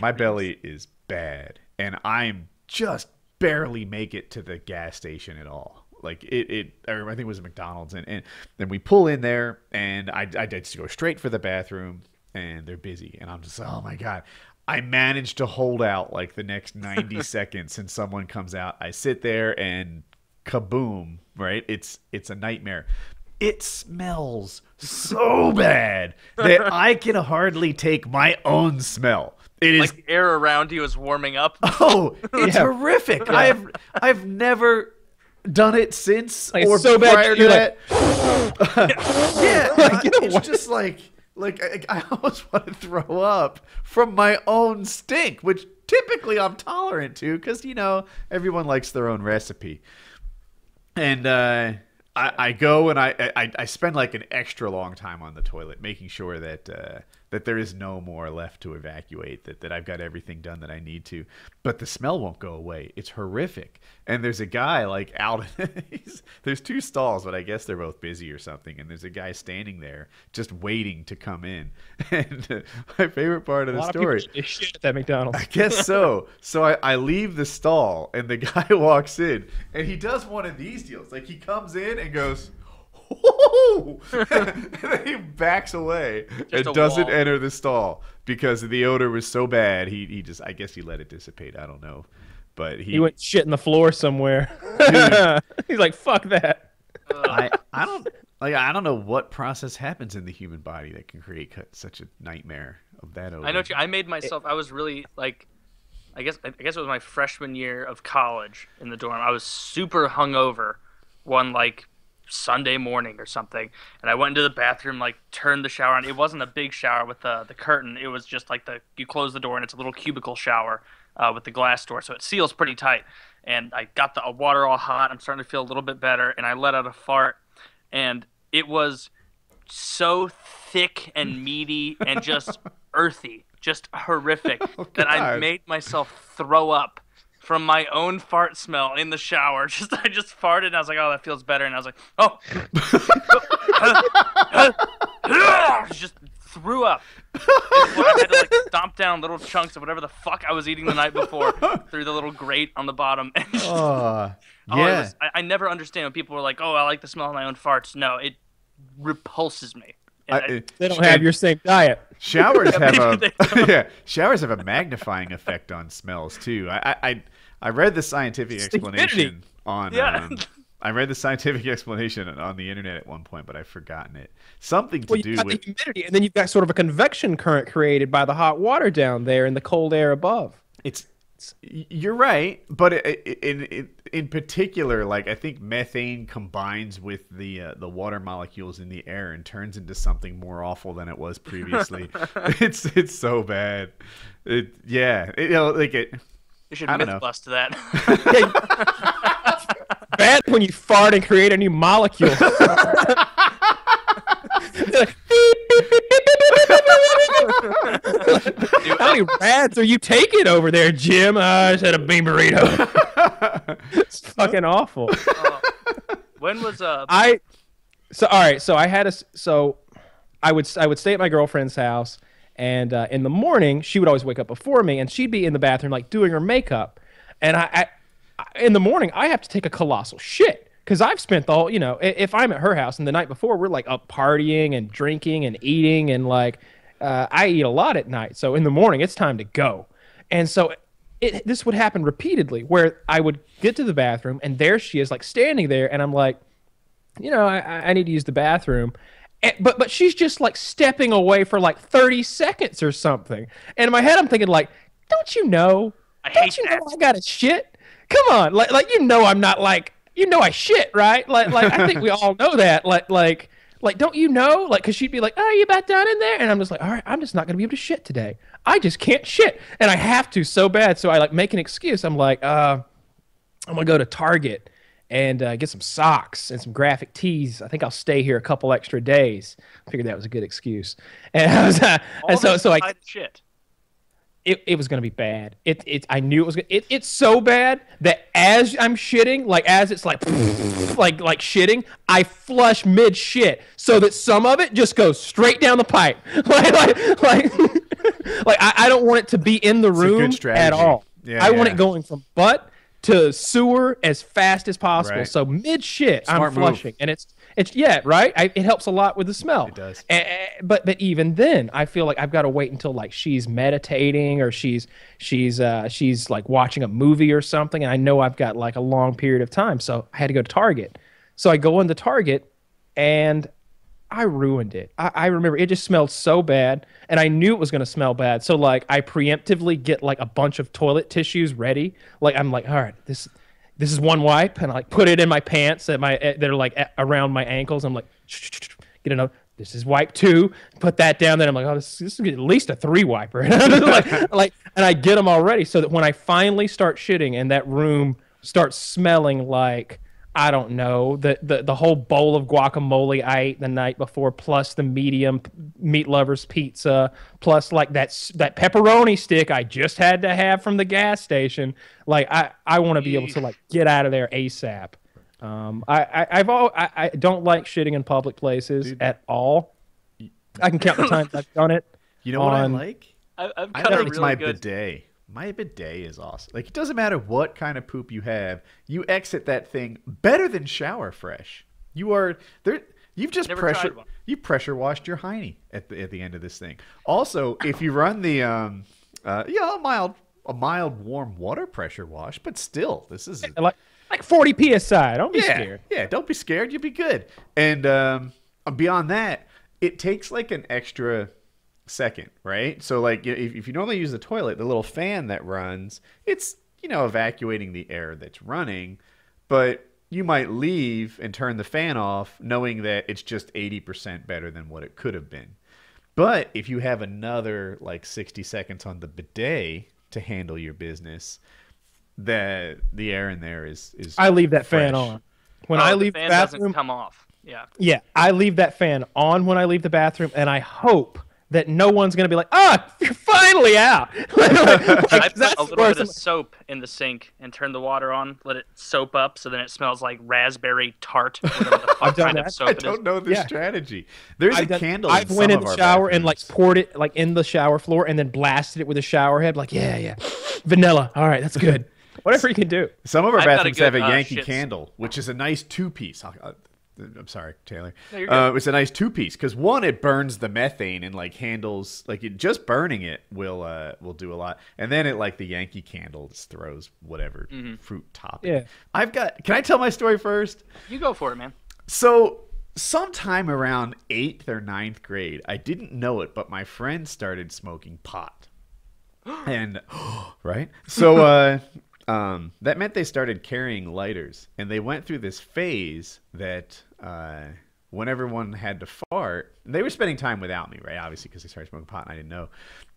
my belly is bad, and I'm just barely make it to the gas station at all. Like it, it or I think it was a McDonald's, and, and then we pull in there, and I, I just go straight for the bathroom, and they're busy, and I'm just oh my god. I managed to hold out like the next 90 seconds, and someone comes out. I sit there, and kaboom! Right? It's it's a nightmare. It smells so bad that I can hardly take my own smell. It is
like the air around you is warming up.
Oh, it's
Yeah.
horrific. I've I've never done it since
Like,
or
so bad
prior to that.
like-
yeah,
Like, you know
it's
what?
just like like I, I almost want to throw up from my own stink, which typically I'm tolerant to because you know everyone likes their own recipe. And uh, I, I go and I, I I spend like an extra long time on the toilet, making sure that uh, that there is no more left to evacuate. That that I've got everything done that I need to. But the smell won't go away. It's horrific. And there's a guy like out. there's two stalls, but I guess they're both busy or something. And there's a guy standing there just waiting to come in. And uh, my favorite part of the story.
of shit- at that McDonald's.
I guess so. So I, I leave the stall and the guy walks in and he does one of these deals. Like he comes in and goes, "Whoa!" and then he backs away and doesn't
wall.
enter the stall because the odor was so bad. He he just I guess he let it dissipate. I don't know, but he,
He went shit in the floor somewhere. He's like, fuck that.
I I don't like I don't know what process happens in the human body that can create such a nightmare of that odor.
I know. I made myself. I was really like, I guess. I guess it was my freshman year of college in the dorm. I was super hungover one like Sunday morning or something, and I went into the bathroom, like turned the shower on. It wasn't a big shower with the the curtain. It was just like the you close the door and it's a little cubicle shower uh, with the glass door, so it seals pretty tight. And I got the water all hot. I'm starting to feel a little bit better, and I let out a fart, and it was so thick and meaty and just earthy, just horrific that I made myself throw up from my own fart smell in the shower. Just I just farted and I was like, "Oh, that feels better." And I was like, "Oh." just threw up. I had to like stomp down little chunks of whatever the fuck I was eating the night before through the little grate on the bottom. And just-
Oh,
Oh, it
yeah.
was- I, I never understand when people are like, "Oh, I like the smell of my own farts." No, it repulses me.
I-
I-
They don't have your same diet.
Showers have a yeah. Showers have a magnifying effect on smells too. I I, I- read the scientific explanation on.
Yeah.
Um, I read the scientific explanation on the internet at one point, but I've forgotten it. Something to
Well,
do with
the humidity, and then you've got sort of a convection current created by the hot water down there and the cold air above.
it's. You're right, but it, it, in in in particular, like I think methane combines with the uh, the water molecules in the air and turns into something more awful than it was previously. it's it's so bad. It yeah, it, you know, like it.
You should
I don't
myth
know.
bust that.
Bad when you fart and create a new molecule. How many rats are you taking over there, Jim? Uh, I just had a bean burrito. it's fucking awful.
Uh, when was uh?
I so all right. So I had a so I would I would stay at my girlfriend's house, and uh, in the morning she would always wake up before me, and she'd be in the bathroom like doing her makeup, and I, I in the morning I have to take a colossal shit because I've spent the whole you know if I'm at her house and the night before we're like up partying and drinking and eating and like uh, I eat a lot at night, so in the morning it's time to go, and so it, this would happen repeatedly where I would get to the bathroom and there she is like standing there and I'm like, you know, I I need to use the bathroom. And, but but she's just like stepping away for like 30 seconds or something. And in my head I'm thinking like, don't you know?
I
don't
hate
you
that.
know I got to shit? Come on. Like like you know I'm not like you know I shit, right? Like like I think we all know that. Like like like don't you know? Like cuz she'd be like, "Oh, you about done in there?" And I'm just like, "All right, I'm just not going to be able to shit today. I just can't shit." And I have to so bad. So I like make an excuse. I'm like, "Uh I'm gonna go to Target and uh, get some socks and some graphic tees. I think I'll stay here a couple extra days. I figured that was a good excuse. And, I was, uh,
All
and so so I
shit.
it, it was gonna be bad. It it I knew it was gonna, it it's so bad that as I'm shitting, like as it's like like like shitting, I flush mid shit so that some of it just goes straight down the pipe. like like like like I, I don't want it to be in the room at all.
Yeah,
I want it going from butt to sewer as fast as possible.
Right.
So mid shit, I'm
Smart move.
flushing, and it's it's yeah right. I, it helps a lot with the smell.
It does.
A- a- but but even then, I feel like I've got to wait until like she's meditating or she's she's uh she's like watching a movie or something, and I know I've got like a long period of time, so I had to go to Target. So I go into Target, and I ruined it. I, I remember it just smelled so bad, and I knew it was to smell bad. So like I preemptively get like a bunch of toilet tissues ready. Like I'm like, all right, this this is one wipe, and I like put it in my pants at my eh, they're like eh, around my ankles. I'm like, get another. This is wipe two. Put that down there. I'm like, oh, this, this is at least a three wiper. like, like, and I get them already, so that when I finally start shitting and that room starts smelling like I don't know the, the the whole bowl of guacamole I ate the night before, plus the medium meat lovers pizza, plus like that that pepperoni stick I just had to have from the gas station. Like I I want to be able to like get out of there asap. Um, I, I I've all I, I don't like shitting in public places
Dude.
at all. I can count the times I've done it.
You know what I
On-
like?
I, I've
I
got a
like
really
my
good.
bidet. My bidet is awesome. Like it doesn't matter what kind of poop you have, you exit that thing better than shower fresh. You are there. You've just
Never
pressure. You pressure washed your hiney at the at the end of this thing. Also, if you run the um, uh, yeah, a mild a mild warm water pressure wash, but still, this is
Like like 40 psi. Don't be
yeah,
scared.
Yeah, don't be scared. You'll be good. And um, beyond that, it takes like an extra second, right? So like if, if you normally use the toilet, the little fan that runs, it's you know evacuating the air that's running, but you might leave and turn the fan off knowing that it's just 80% better than what it could have been. But if you have another like 60 seconds on the bidet to handle your business, the the air in there is is
I leave that fan on. When
Oh,
I leave the
fan
bathroom,
doesn't come off. Yeah.
Yeah, I leave that fan on when I leave the bathroom, and I hope that no one's gonna be like, "Ah, you're finally out." Like, like,
I put a little bit of soap in the sink and turn the water on, let it soap up, so then it smells like raspberry tart. Whatever the fuck
I've done
kind
that.
of soap
I
it is.
don't know this
Yeah.
strategy. There's a
I've done-
candle.
I've
in
went
some
in the
our
shower and like poured it like in the shower floor, and then blasted it with a shower head. Like, yeah, yeah, vanilla. All right, that's good. Whatever you can do.
Some of our
I've got a
bathrooms
good,
have a
uh,
Yankee
shits.
candle, which is a nice two piece. I'm sorry, Taylor.
No, you're
uh,
good.
it's a nice two piece because one, it burns the methane and like handles like it, just burning it will uh will do a lot, and then it like the Yankee candle just throws whatever
Mm-hmm.
fruit topping.
Yeah.
I've got. Can I tell my story first?
You go for it, man.
So, sometime around eighth or ninth grade, I didn't know it, but my friend started smoking pot. and, right? So, uh, um, that meant they started carrying lighters. And they went through this phase that, uh, when everyone had to fart, they were spending time without me, right? Obviously, because they started smoking pot and I didn't know.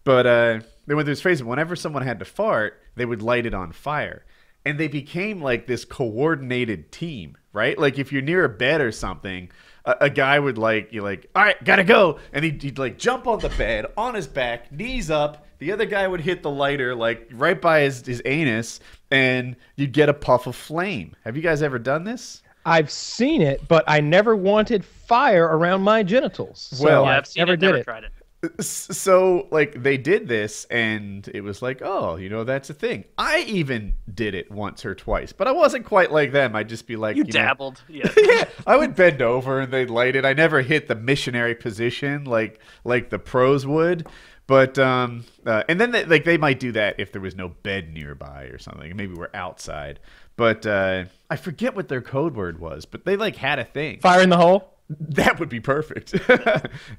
But uh, they went through this phase whenever someone had to fart, they would light it on fire. and they became like this coordinated team, right? Like if you're near a bed or something, a, a guy would like you like, all right, gotta go, and he'd, he'd like jump on the bed on his back, knees up. The other guy would hit the lighter like right by his, his anus, and you'd get a puff of flame. Have you guys ever done this?
I've seen it, but I never wanted fire around my genitals. So
Well,
yeah,
I
I've seen
never
it,
did
never
it.
tried it.
S- so like they did this and it was like oh you know that's a thing i even did it once or twice but i wasn't quite like them i'd just be like
You
know,
dabbled. Yeah.
yeah i would bend over and they'd light it i never hit the missionary position like like the pros would but um uh, and then they, like they might do that if there was no bed nearby or something maybe we're outside but uh i forget what their code word was but they like had a thing
Fire in the hole.
That would be perfect.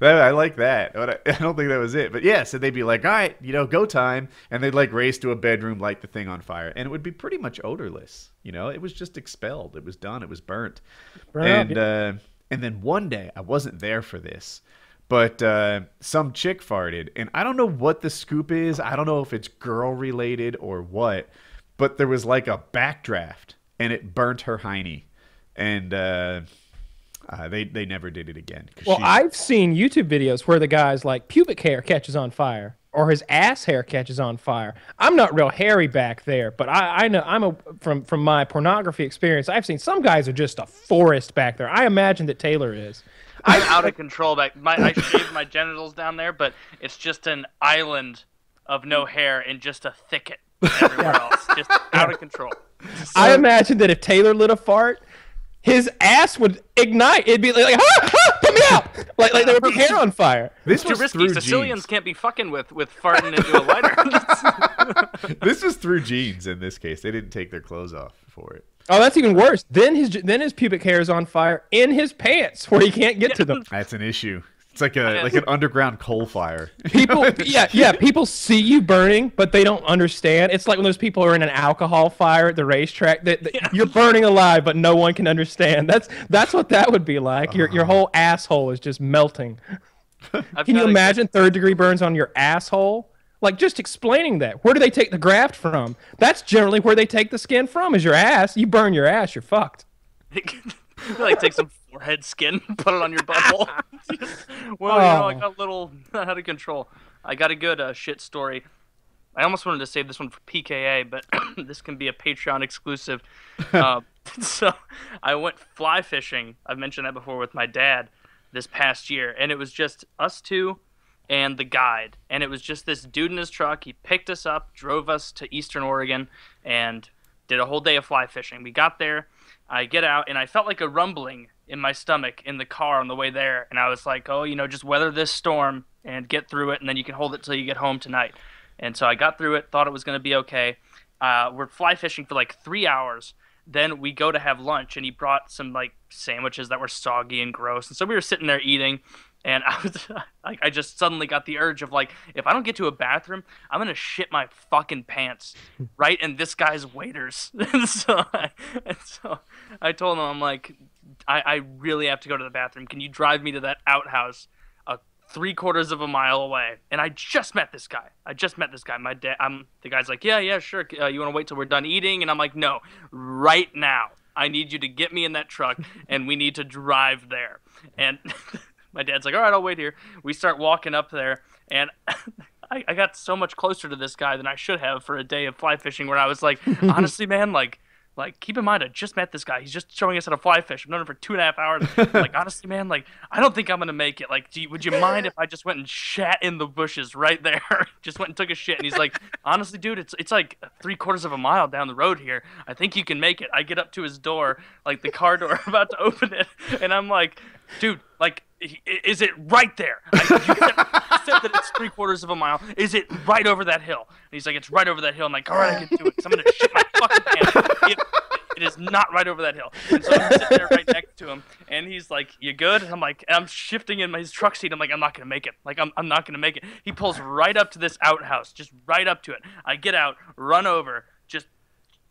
I like that. But I, I don't think that was it. But yeah, so they'd be like, all right, you know, go time. And they'd like race to a bedroom, light the thing on fire. And it would be pretty much odorless. You know, it was just expelled. It was done. It was burnt.
Burnt up,
and, uh, and then one day, I wasn't there for this. But uh, some chick farted, and I don't know what the scoop is. I don't know if it's girl related or what. But there was like a backdraft, and it burnt her hiney, and uh, uh, they they never did it again.
Well,
she-
I've seen YouTube videos where the guy's like pubic hair catches on fire or his ass hair catches on fire. I'm not real hairy back there, but I, I know I'm a from from my pornography experience. I've seen some guys are just a forest back there. I imagine that Taylor is.
I'm out of control back. My I shaved my genitals down there, but it's just an island of no hair and just a thicket everywhere else, just out of control.
I imagine that if Taylor lit a fart, his ass would ignite. It'd be like, ah, ah, put me out! Like like there would be hair on fire.
this
Too
was
risky.
through
Sicilians
genes.
can't be fucking with with farting into a lighter.
This was through jeans in this case. They didn't take their clothes off for it.
Oh, that's even worse. Then his then his pubic hair is on fire in his pants where he can't get to them.
That's an issue. It's like a like an underground coal fire.
People, yeah, yeah. People see you burning, but they don't understand. It's like when those people are in an alcohol fire at the racetrack. That, that you're burning alive, but no one can understand. That's that's what that would be like. Your your uh-huh. whole asshole is just melting.
I've
Can you
got a-
imagine third degree burns on your asshole? Like just explaining that. Where do they take the graft from? That's generally where they take the skin from. Is your ass? You burn your ass, you're fucked.
like take some forehead skin, put it on your butthole. well, you know, I
Oh.
got a little out of control. I got a good uh, shit story. I almost wanted to save this one for PKA, but this can be a Patreon exclusive. uh, so I went fly fishing. I've mentioned that before with my dad this past year, and it was just us two and the guide. And it was just this dude in his truck. He picked us up, drove us to Eastern Oregon, and did a whole day of fly fishing. We got there. I get out, and I felt like a rumbling in my stomach in the car on the way there. And I was like, oh, you know, just weather this storm and get through it, and then you can hold it till you get home tonight. And so I got through it, thought it was going to be okay. Uh, we're fly fishing for like three hours. Then we go to have lunch, and he brought some like sandwiches that were soggy and gross. And so we were sitting there eating, and I was, like, I just suddenly got the urge of like, if I don't get to a bathroom, I'm gonna shit my fucking pants, right? And this guy's waiters. and so, I, and so I told him, I'm like, I, I really have to go to the bathroom. Can you drive me to that outhouse? a three quarters of a mile away, and I just met this guy. I just met this guy. My dad. I'm the guy's like, yeah, yeah, sure. Uh, you want to wait till we're done eating? And I'm like, no, right now. I need you to get me in that truck, and we need to drive there. And my dad's like, all right, I'll wait here. We start walking up there, and. I, I got so much closer to this guy than I should have for a day of fly fishing. Where I was like, honestly, man, like, like keep in mind, I just met this guy. He's just showing us how to fly fish. I've known him for two and a half hours. Like, honestly, man, like, I don't think I'm gonna make it. Like, do you, would you mind if I just went and shat in the bushes right there? just went and took a shit. And he's like, honestly, dude, it's it's like three quarters of a mile down the road here. I think you can make it. I get up to his door, like the car door, about to open it, and I'm like, dude, like, is it right there? I, said, said that it's three quarters of a mile. Is it right over that hill? And he's like, it's right over that hill. I'm like, all right, I can do it. So I'm gonna shit my fucking pants. It, it is not right over that hill. And so I'm sitting there right next to him, and he's like, "You good?" And I'm like, I'm shifting in his truck seat. I'm like, I'm not gonna make it. Like, I'm, I'm not gonna make it. He pulls right up to this outhouse, just right up to it. I get out, run over, just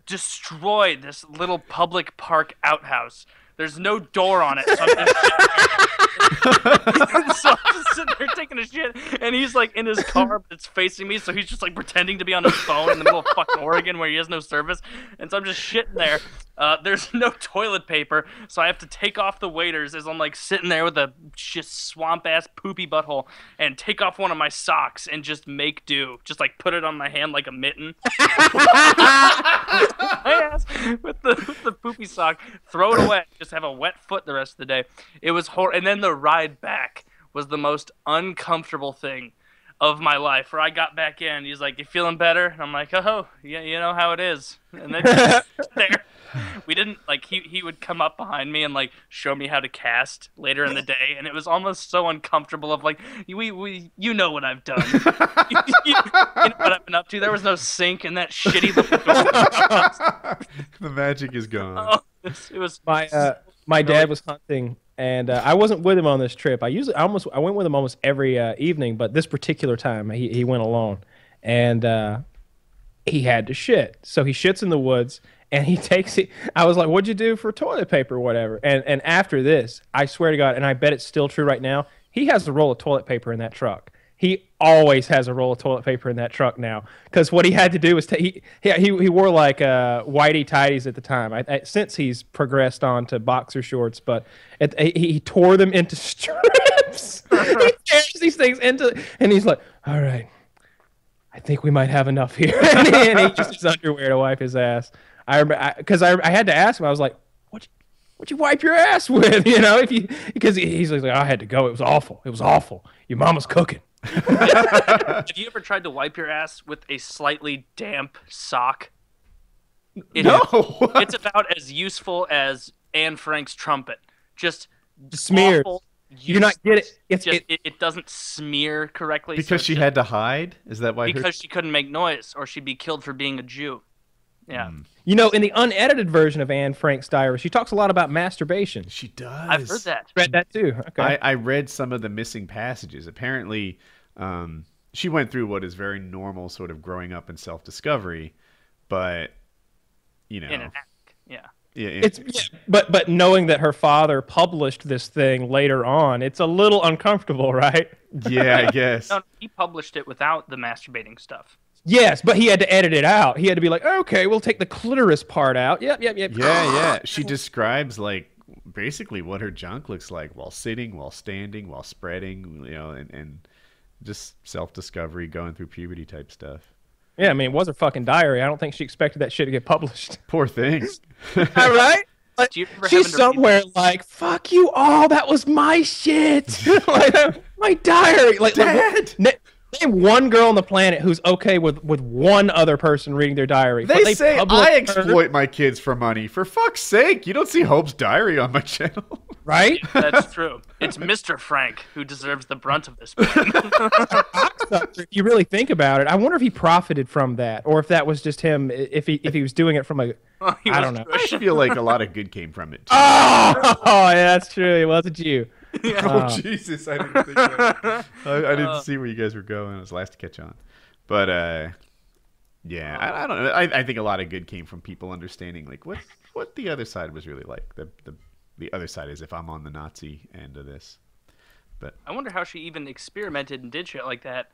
destroy this little public park outhouse. There's no door on it, so I'm just so I'm just sitting there taking a shit, and he's like in his car, but it's facing me, so he's just like pretending to be on his phone in the middle of fucking Oregon where he has no service, and so I'm just shitting there. Uh, there's no toilet paper, so I have to take off the waders as I'm like sitting there with a just swamp ass poopy butthole, and take off one of my socks and just make do, just like put it on my hand like a mitten. my ass with the with the poopy sock, throw it away, just have a wet foot the rest of the day. It was horrible. and then the ride back was the most uncomfortable thing of my life. Where I got back in, he's like, "You feeling better?" And I'm like, "Oh, yeah, you know how it is." And then there, we didn't like he he would come up behind me and like show me how to cast later in the day, and it was almost so uncomfortable. Of like, we we you know what I've done, you, you know what I've been up to. There was no sink in that shitty little
the magic is gone.
Oh, it was
my uh, my dad was hunting and uh, I wasn't with him on this trip. I usually I almost I went with him almost every uh, evening, but this particular time he he went alone, and uh, he had to shit. So he shits in the woods, and he takes it. I was like, "What'd you do for toilet paper, or whatever?" And and after this, I swear to God, and I bet it's still true right now. He has a roll of toilet paper in that truck. He always has a roll of toilet paper in that truck now because what he had to do was he, he he wore like uh, whitey tidies at the time. I, I, since he's progressed on to boxer shorts, but it, he, he tore them into strips. he tears these things into, and he's like, "All right, I think we might have enough here." and, he, and he just his underwear to wipe his ass. I because I, I, I had to ask him. I was like, "What?" What'd you wipe your ass with? You know, if you because he's like, I had to go. It was awful. It was awful. Your mama's cooking.
Have you ever tried to wipe your ass with a slightly damp sock? It-
no,
It's about as useful as Anne Frank's trumpet. Just
Smeared.
awful,
You do not get it. It's
Just,
it,
it, it doesn't smear correctly.
because
it's
she
just-
had to hide. Is that why? her-
because she couldn't make noise, or she'd be killed for being a Jew. Yeah,
Mm.
you know, in the unedited version of Anne Frank's diary, she talks a lot about masturbation.
she does.
I've heard that.
Read that too. Okay.
I, I read some of the missing passages. Apparently, um, she went through what is very normal sort of growing up and self discovery, but you know,
In an act. Yeah.
yeah,
it's yeah, but but knowing that her father published this thing later on, it's a little uncomfortable, right?
yeah, I guess.
No, he published it without the masturbating stuff.
Yes, but he had to edit it out. He had to be like, okay, we'll take the clitoris part out. Yep, yep, yep.
Yeah, yeah. She describes like basically what her junk looks like while sitting, while standing, while spreading, you know, and, and just self discovery, going through puberty type stuff.
Yeah, I mean, it was her fucking diary. I don't think she expected that shit to get published.
Poor thing.
All right. Like,
you
she's
having to read
somewhere like, fuck you all. That was my shit. like, my diary. Like, like,
Dad!
na- name one girl on the planet who's okay with, with one other person reading their diary.
They,
But
say
publish
I
her,
exploit my kids for money. For fuck's sake, you don't see Hope's diary on my channel.
right?
That's true. It's Mr. Frank who deserves the brunt of this.
if you really think about it, I wonder if he profited from that, or if that was just him. If he if he was doing it from a
He
I don't know.
Jewish.
I feel like a lot of good came from it. Too.
oh, yeah, that's true. It wasn't you.
oh
uh,
Jesus, I didn't think that. I, I didn't see where you guys were going. I was last to catch on, but uh, yeah, I, I don't know. I, I think a lot of good came from people understanding like what what the other side was really like. The the the other side is if I'm on the Nazi end of this.
But I wonder how she even experimented and did shit like that.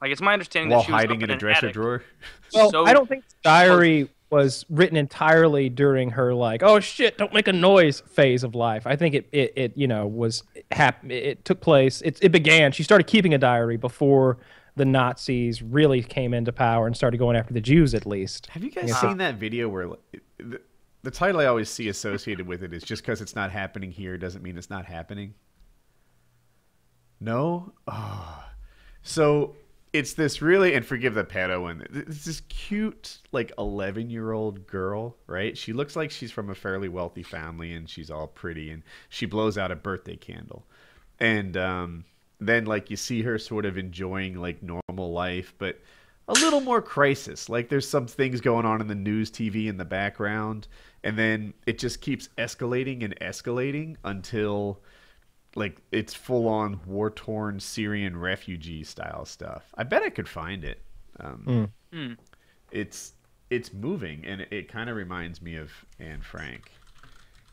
Like it's my understanding
While
that she was
hiding
up
in a
an
dresser
attic.
drawer.
Well,
So-
I don't think diary was written entirely during her like, oh shit, don't make a noise phase of life. I think it it, it you know was hap- it took place. It it began. She started keeping a diary before the Nazis really came into power and started going after the Jews at least.
Have you guys seen that video where the, the title I always see associated with it is just because it's not happening here doesn't mean it's not happening? No? Oh. So it's this really, and forgive the pedo one, it's this cute, like 11 year old girl, right? She looks like she's from a fairly wealthy family and she's all pretty and she blows out a birthday candle. And um, then, like, you see her sort of enjoying, like, normal life, but a little more crisis. Like there's some things going on in the news TV in the background, and then it just keeps escalating and escalating until like it's full on war torn Syrian refugee style stuff. I bet I could find it. Um,
Hmm.
It's it's moving, and it, it kind of reminds me of Anne Frank.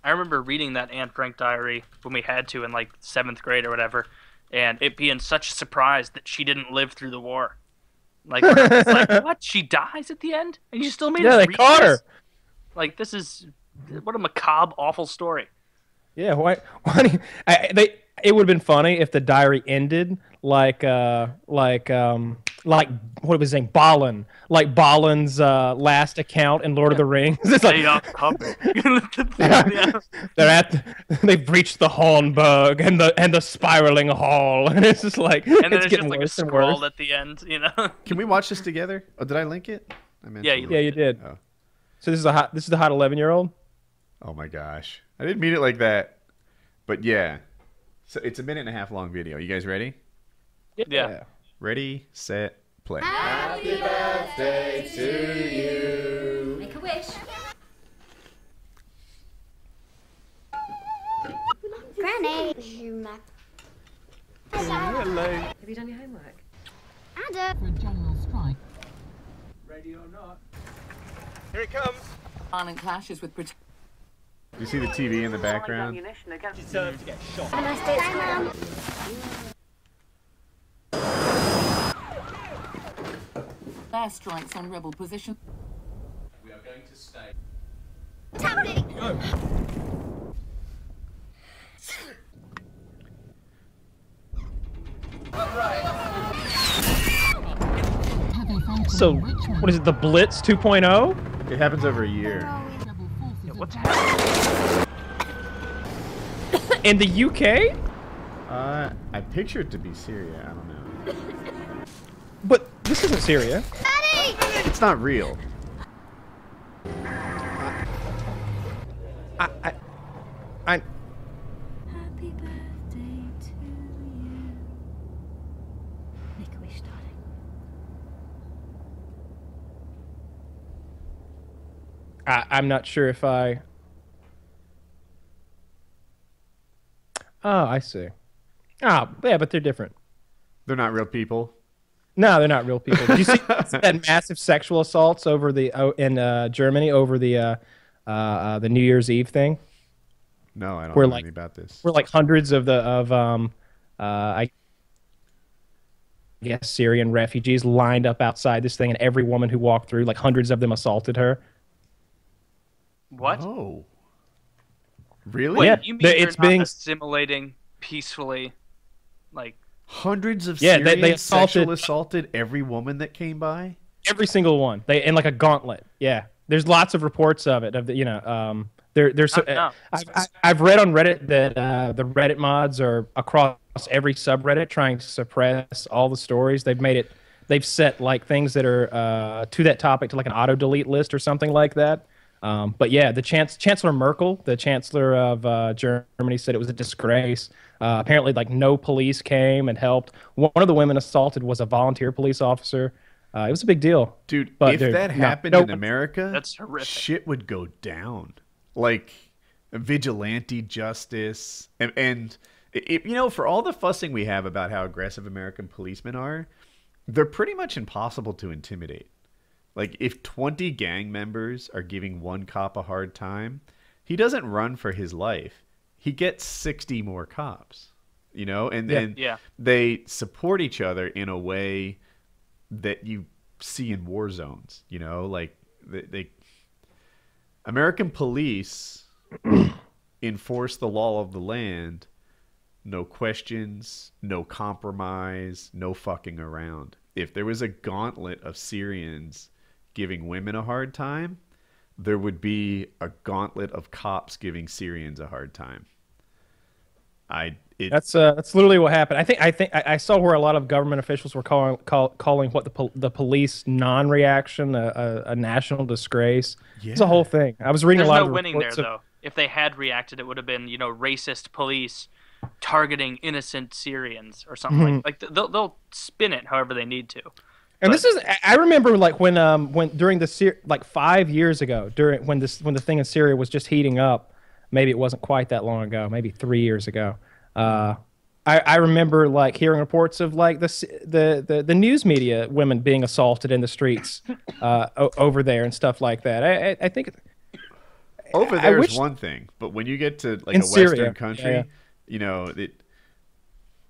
I remember reading that Anne Frank diary when we had to in like seventh grade or whatever, and it being such a surprise that she didn't live through the war. Like, like what? She dies at the end, and you still made
Yeah,
us
they
read
caught her.
Like, this is what a macabre, awful story.
Yeah, why? Why? do you- I, they. It would have been funny if the diary ended like, uh, like, um, like what was his name? Balin, like Balin's uh, last account in Lord of the Rings. It's like
They are coming.
they're at, the, they've reached the Hornburg and the and the spiraling hall, and it's just like
And then
it's
it's
getting
just like a
worse and
scroll
worse.
at the end, you know.
Can we watch this together? Oh, did I link it? I meant
Yeah, you
Yeah, you
it.
did.
Oh.
So this is a hot. This is the hot eleven year old.
oh my gosh, I didn't mean it like that. But yeah, so it's a minute and a half long video. You guys ready?
Yeah.
Ready, set, play. Happy birthday to you.
Make a wish. Granny.
Have you done your homework?
Ada.
for a general strike.
Violent clashes with British
Do you see the TV in the background?
Have a nice day. Bye, Mum.
airstrikes on rebel positions.
What's happening?
Have a phone call
So
in Richmond.
what is it? The Blitz oh? 2.0?
It happens over a year.
Rebel forces
What's happening?
In the UK?
Uh, I picture it to be Syria. I don't know.
But this isn't Syria.
Daddy!
It's not real.
I, I, I I, I'm not sure if I. Oh, I see. Ah, yeah, but they're different.
They're not real people.
No, they're not real people. Did you see that massive sexual assaults over the oh, in uh, Germany over the uh, uh, uh, the New Year's Eve thing?
No, I don't
We're
know
like-
anything about this.
Where like hundreds of the of um, uh, I guess Syrian refugees lined up outside this thing, and every woman who walked through, like hundreds of them, assaulted her.
What?
Oh. Really?
Wait,
Yeah,
you mean
it's being-
assimilating peacefully? Like,
Hundreds of
Yeah,
Syrians
they- they
sexual
assaulted-
assaulted every woman that came by.
Every single one. They in like a gauntlet. Yeah. There's lots of reports of it. Of the, you know, um, there, there's.
Uh.
I've, I- I've read on Reddit that uh, the Reddit mods are across every subreddit trying to suppress all the stories. They've made it. They've set like things that are uh, to that topic to like an auto delete list or something like that. Um, but yeah, the chance, Chancellor Merkel, the Chancellor of uh, Germany, said it was a disgrace. Uh, apparently, like no police came and helped. One of the women assaulted was a volunteer police officer. Uh, it was a big deal.
Dude,
But
if
dude,
that
no,
happened
no
in America,
That's horrific.
Shit would go down. Like vigilante justice and and it, you know, for all the fussing we have about how aggressive American policemen are, they're pretty much impossible to intimidate. Like if 20 gang members are giving one cop a hard time, he doesn't run for his life. He gets 60 more cops. You know, and
Yeah.
Yeah.
they support each other in a way that you see in war zones. You know, like they, they American police enforce the law of the land. No questions, no compromise, no fucking around. If there was a gauntlet of Syrians giving women a hard time, there would be a gauntlet of cops giving Syrians a hard time. I it,
That's uh, that's literally what happened. I think I think I, I saw where a lot of government officials were calling call, calling what the pol- the police non-reaction a, a, a national disgrace. It's a whole thing. I was reading
There's
a lot
no
of
winning there,
of-
though. If they had reacted, it would have been, you know, racist police targeting innocent Syrians or something
Mm-hmm.
like. Like they'll they'll spin it however they need to.
And this is I- remember like when um when during the Syr- like five years ago during when this when the thing in Syria was just heating up, maybe it wasn't quite that long ago, maybe three years ago. Uh, I, I remember like hearing reports of like the the the, the news media women being assaulted in the streets uh, o- over there and stuff like that. I, I, I think
over there is one thing, but when you get to like
In
a
Syria,
Western
yeah,
country,
yeah.
you know it,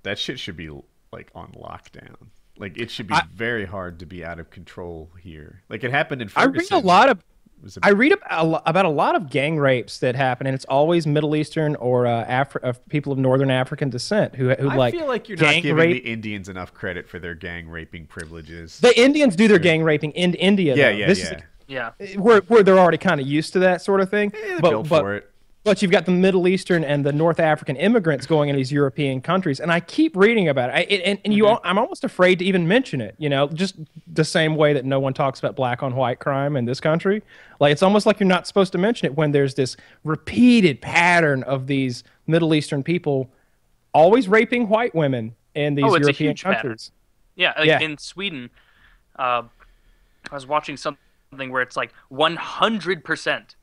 that shit should be like on lockdown. Like it should be
I-
very hard to be out of control here. Like it happened in
I read a lot of
It was a-
I read ab- about a lot of gang rapes that happen, and it's always Middle Eastern or uh, Afri- uh, people of Northern African descent who who
I
like
feel like you're not giving
rape.
the Indians enough credit for their gang raping privileges.
The Indians do their gang raping in India.
yeah,
though.
yeah,
this
yeah.
Yeah.
Where, where they're already kind of used to that sort of thing.
Yeah, they're
but,
built
but,
for it.
But you've got the Middle Eastern and the North African immigrants going into these European countries, and I keep reading about it. I, it and, and you,
Mm-hmm.
all, I'm almost afraid to even mention it. You know, just the same way that no one talks about black on white crime in this country. Like it's almost like you're not supposed to mention it when there's this repeated pattern of these Middle Eastern people always raping white women in these
Oh, it's a
European
huge pattern. Yeah, like
Yeah.
in Sweden, uh, I was watching something where it's like 100%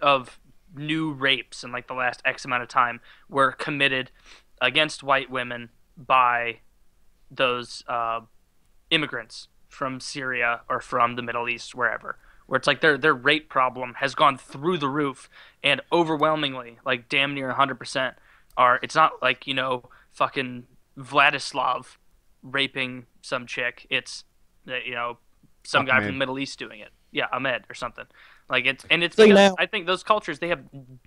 of new rapes in like the last X amount of time were committed against white women by those uh, immigrants from Syria or from the Middle East, wherever. Where it's like their their rape problem has gone through the roof, and overwhelmingly, like damn near 100%, are. It's not like you know fucking Vladislav raping some chick. It's you know some guy from the Middle East doing it. Yeah, Ahmed or something. Like it's and it's
So
because
now-
I think those cultures they have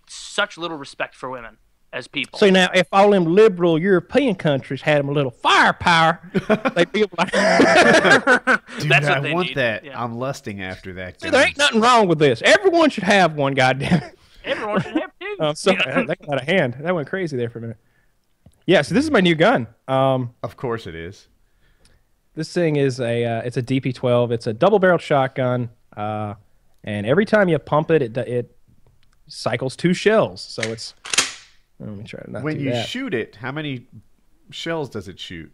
such little respect for women as people.
See now, if all them liberal European countries had them a little firepower, they'd be like,
Dude,
That's
I
what they
want
need.
that.
Yeah.
I'm lusting after that.
"See, there ain't nothing wrong with this. Everyone should have one. Goddamn it!"
Everyone should have two.
I'm sorry, that got out of hand. That went crazy there for a minute. Yeah, so this is my new gun. Um,
Of course it is.
this thing is a uh, it's a DP12. It's a double-barreled shotgun, uh, and every time you pump it, it it cycles two shells. So it's let me try to not
When
do
you
that.
shoot it, how many shells does it shoot?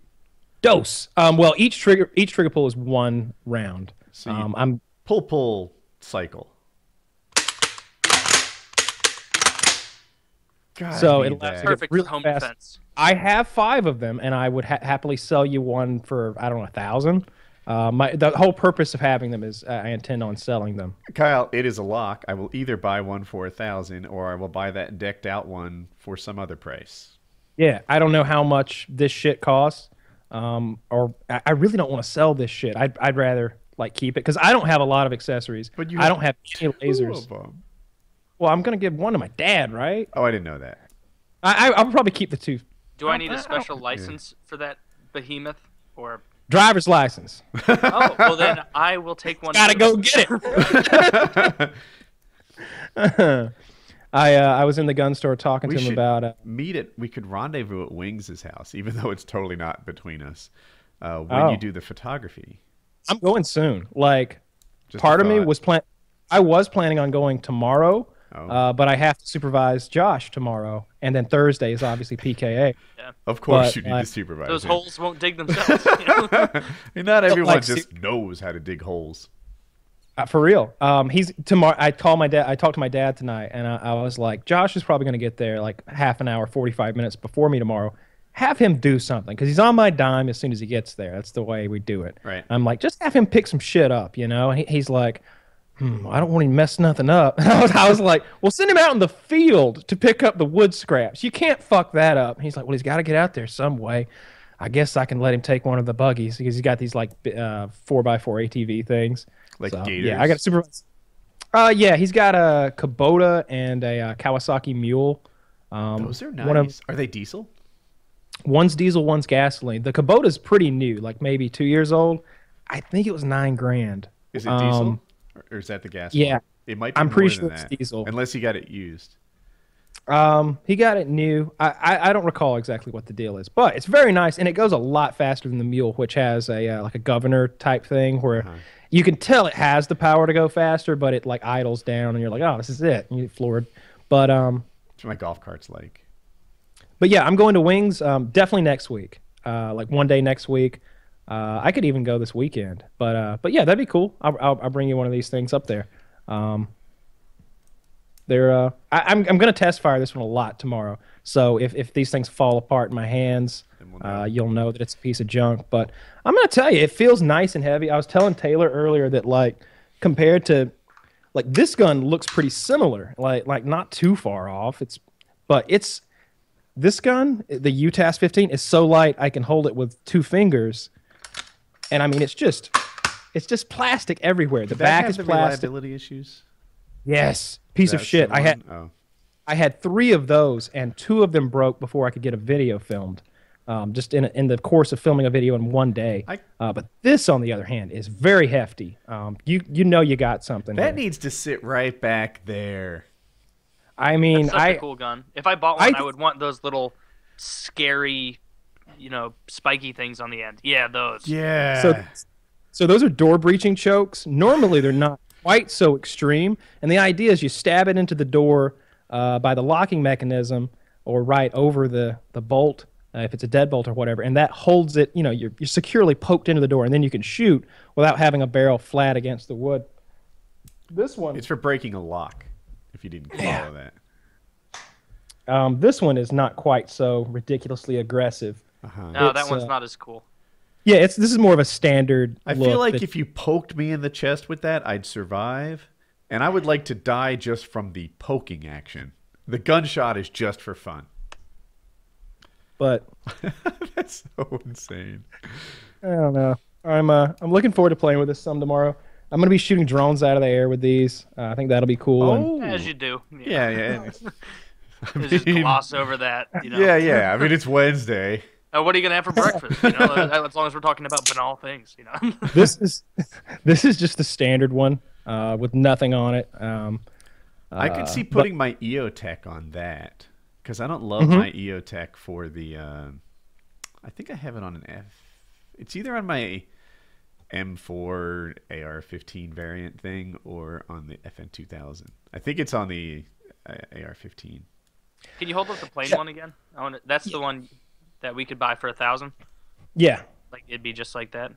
Dose. Um, well, each trigger each trigger pull is one round.
So
um, I'm
Pull pull cycle. God,
So it allows
that.
you to-
Perfect
really
home
fast.
defense.
I have five of them, and I would ha- happily sell you one for I don't know a thousand. Uh, my the whole purpose of having them is uh, I intend on selling them.
Kyle, it is a lock. I will either buy one for a thousand, or I will buy that decked out one for some other price.
Yeah, I don't know how much this shit costs, um, or I, I really don't want to sell this shit. I'd I'd rather like keep it because I don't have a lot of accessories.
But you
I don't have any
Two
lasers.
of 'em.
Well, I'm gonna give one to my dad, right?
Oh, I didn't know that.
I, I I'll probably keep the two.
Do I need a special
don't-
license for that behemoth? Or
Driver's license.
oh, well then I will take one.
Gotta go get it. I uh, I was in the gun store talking
We
to him
should
about uh,
meet it. We could rendezvous at Wings' house, even though it's totally not between us. Uh, when
Oh.
you do the photography,
I'm going soon. Like
Just
part of me was plan. I was planning on going tomorrow,
Oh.
uh, but I have to supervise Josh tomorrow, and then Thursday is obviously PKA. yeah.
Of course,
but,
you need
like,
to supervise.
Those
it.
holes won't dig themselves. you know?
And not everyone
like,
just knows how to dig holes.
Uh, for real. Um, he's tomorrow. I called my dad. I talked to my dad tonight, and I, I was like, Josh is probably going to get there like half an hour, forty five minutes before me tomorrow. Have him do something because he's on my dime as soon as he gets there. That's the way we do it.
Right.
I'm like, just have him pick some shit up, you know. And he, he's like, hmm, I don't want to mess nothing up. I was, I was like, well, send him out in the field to pick up the wood scraps. You can't fuck that up. And he's like, well, he's got to get out there some way. I guess I can let him take one of the buggies because he's got these like uh, four by four ATV things.
Like
So,
gators.
Yeah, I got to supervise. Uh, yeah, he's got a Kubota and a uh, Kawasaki Mule. Um,
Those are
one of-
nice. Are they diesel?
one's diesel, one's gasoline. The Kubota's pretty new, like maybe two years old. I think it was nine grand.
Is it diesel? Or- or is that the gas?
yeah.
one? It might. Be
I'm pretty sure it's
that,
diesel.
Unless you got it used.
Um, he got it new. I, I I don't recall exactly what the deal is, but it's very nice and it goes a lot faster than the Mule, which has a uh, like a governor type thing where
Uh-huh.
you can tell it has the power to go faster, but it like idles down and you're like, oh, this is it. And you get floored. But um,
That's what my golf cart's like.
but yeah, I'm going to Wings um, definitely next week. Uh, like one day next week. Uh, I could even go this weekend. But uh, but yeah, that'd be cool. I'll, I'll, I'll bring you one of these things up there. Um, they're uh, I, I'm I'm gonna test fire this one a lot tomorrow. So if if these things fall apart in my hands,
Then we'll know.
uh, you'll know that it's a piece of junk. But I'm gonna tell you, it feels nice and heavy. I was telling Taylor earlier that like compared to like this gun looks pretty similar, like like not too far off. It's but it's this gun, the UTAS 15, is so light I can hold it with two fingers, and I mean it's just it's just plastic everywhere. The
Did that
back
have
is
the
plastic.
reliability issues.
Yes, piece of shit.
the
I had?
Oh.
I had three of those, and two of them broke before I could get a video filmed. Um, just in in the course of filming a video in one day.
I-
uh, but this, on the other hand, is very hefty. Um, you you know you got something.
That
here.
needs to sit right back there.
I mean,
It's such
I
a cool gun. If I bought one, I,
th-
would want those little scary, you know, spiky things on the end. Yeah, those.
Yeah.
so so those are door breaching chokes. Normally they're not quite so extreme, and the idea is you stab it into the door uh, by the locking mechanism or right over the the bolt. Uh, if it's a deadbolt or whatever, and that holds it, you know, you're, you're securely poked into the door, and then you can shoot without having a barrel flat against the wood. This one,
it's for breaking a lock. If you didn't follow that.
um, this one is not quite so ridiculously aggressive.
Uh-huh.
No, that one's
uh,
not as cool.
Yeah, it's this is more of a standard.
I
look
feel like
that-
if you poked me in the chest with that, I'd survive, and I would like to die just from the poking action. The gunshot is just for fun.
but
That's so insane.
I don't know. I'm uh, I'm looking forward to playing with this some tomorrow. I'm gonna be shooting drones out of the air with these. Uh, I think that'll be cool. and-
As you do.
yeah, yeah,
You just gloss over that. You know.
yeah, yeah. I mean, it's Wednesday.
Uh, what are you gonna have for breakfast? You know, uh, as long as we're talking about banal things. You know.
this is this is just the standard one uh, with nothing on it. Um,
I
uh,
could see
but-
putting my EOTech on that because I don't love
Mm-hmm.
my EOTech for the. Uh, I think I have it on an F. It's either on my M4 AR-15 variant thing or on the FN2000. I think it's on the uh, AR-15.
Can you hold up the plain one again? I want That's the one that we could buy for a thousand.
yeah,
Like it'd be just like that.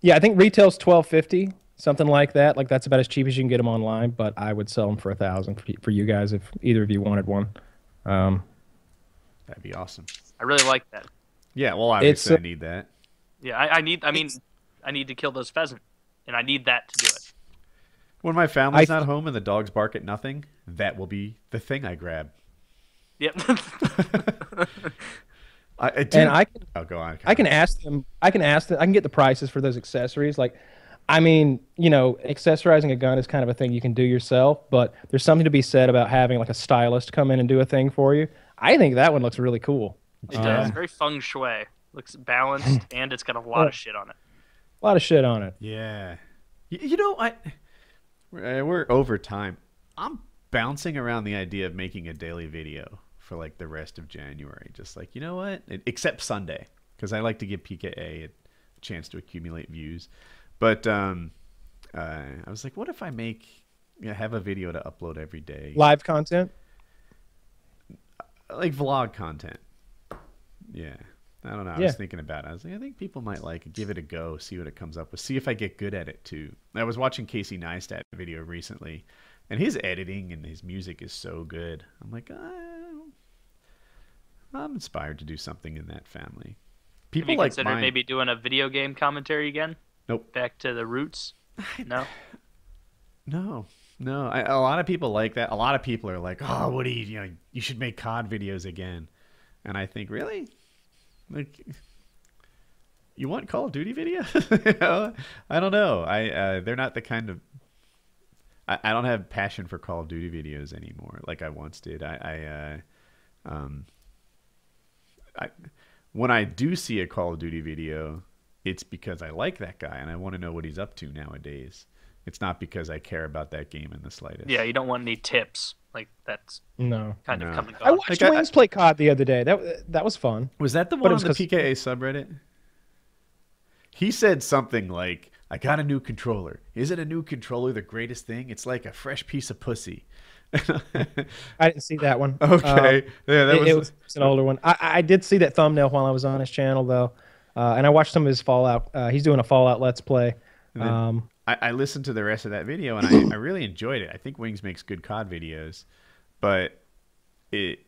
yeah. I think retail's twelve fifty, something like that. Like that's about as cheap as you can get them online. But I would sell them for a thousand for, for you guys if either of you wanted one. Um,
That'd be awesome.
I really like that.
Yeah, well, obviously
uh,
I need that.
Yeah, I, I need. I mean, I need to kill those pheasant, and I need that to do it.
When my family's
I-
not home and the dogs bark at nothing, that will be the thing I grab.
Yep.
I, I
and I can
oh, go on.
I can ask them. I can ask them. I can get the prices for those accessories. Like, I mean, you know, accessorizing a gun is kind of a thing you can do yourself, but there's something to be said about having like a stylist come in and do a thing for you. I think that one looks really cool.
It does. Very feng shui. Looks balanced, and it's got a lot of shit on it.
A lot of shit on it.
Yeah. Y- You know, I we're, uh, we're over time. I'm bouncing around the idea of making a daily video for like the rest of January. Just like, you know what? E- Except Sunday because I like to give PKA a chance to accumulate views. But um uh, I was like, what if I make you know, have a video to upload every day?
Live content.
like vlog content. Yeah. I don't know. I
Yeah.
was thinking about it. I was like, I think people might like it. Give it a go. See what it comes up with. See if I get good at it too. I was watching Casey Neistat video recently, and his editing and his music is so good. I'm like, "Ah, I'm inspired to do something in that family.
Have
People
you
like
considered
mine.
maybe doing a video game commentary again?
Nope.
Back to the roots. No.
No, no. I, a lot of people like that. A lot of people are like, "Oh, what do you? You know, you should make COD videos again." And I think, really, like, you want Call of Duty video? you know? I don't know. I uh, they're not the kind of. I, I don't have passion for Call of Duty videos anymore, like I once did. I, I, uh, um, I, when I do see a Call of Duty video, it's because I like that guy and I want to know what he's up to nowadays. It's not because I care about that game in the slightest.
Yeah, you don't want any tips. Like that's
No.
kind
No.
of coming.
I watched
Like, I-
Wings play COD the other day. That that was fun.
Was that the
But
one
it
on
was
the
'cause-
PKA subreddit? He said something like, "I got a new controller. Isn't a new controller the greatest thing? It's like a fresh piece of pussy."
I didn't see that one.
okay,
Um,
yeah, that
it,
was,
it was an older one. I, I did see that thumbnail while I was on his channel though, uh, and I watched some of his Fallout. Uh, he's doing a Fallout Let's Play. Um,
I, I listened to the rest of that video and I, I really enjoyed it. I think Wings makes good COD videos, but it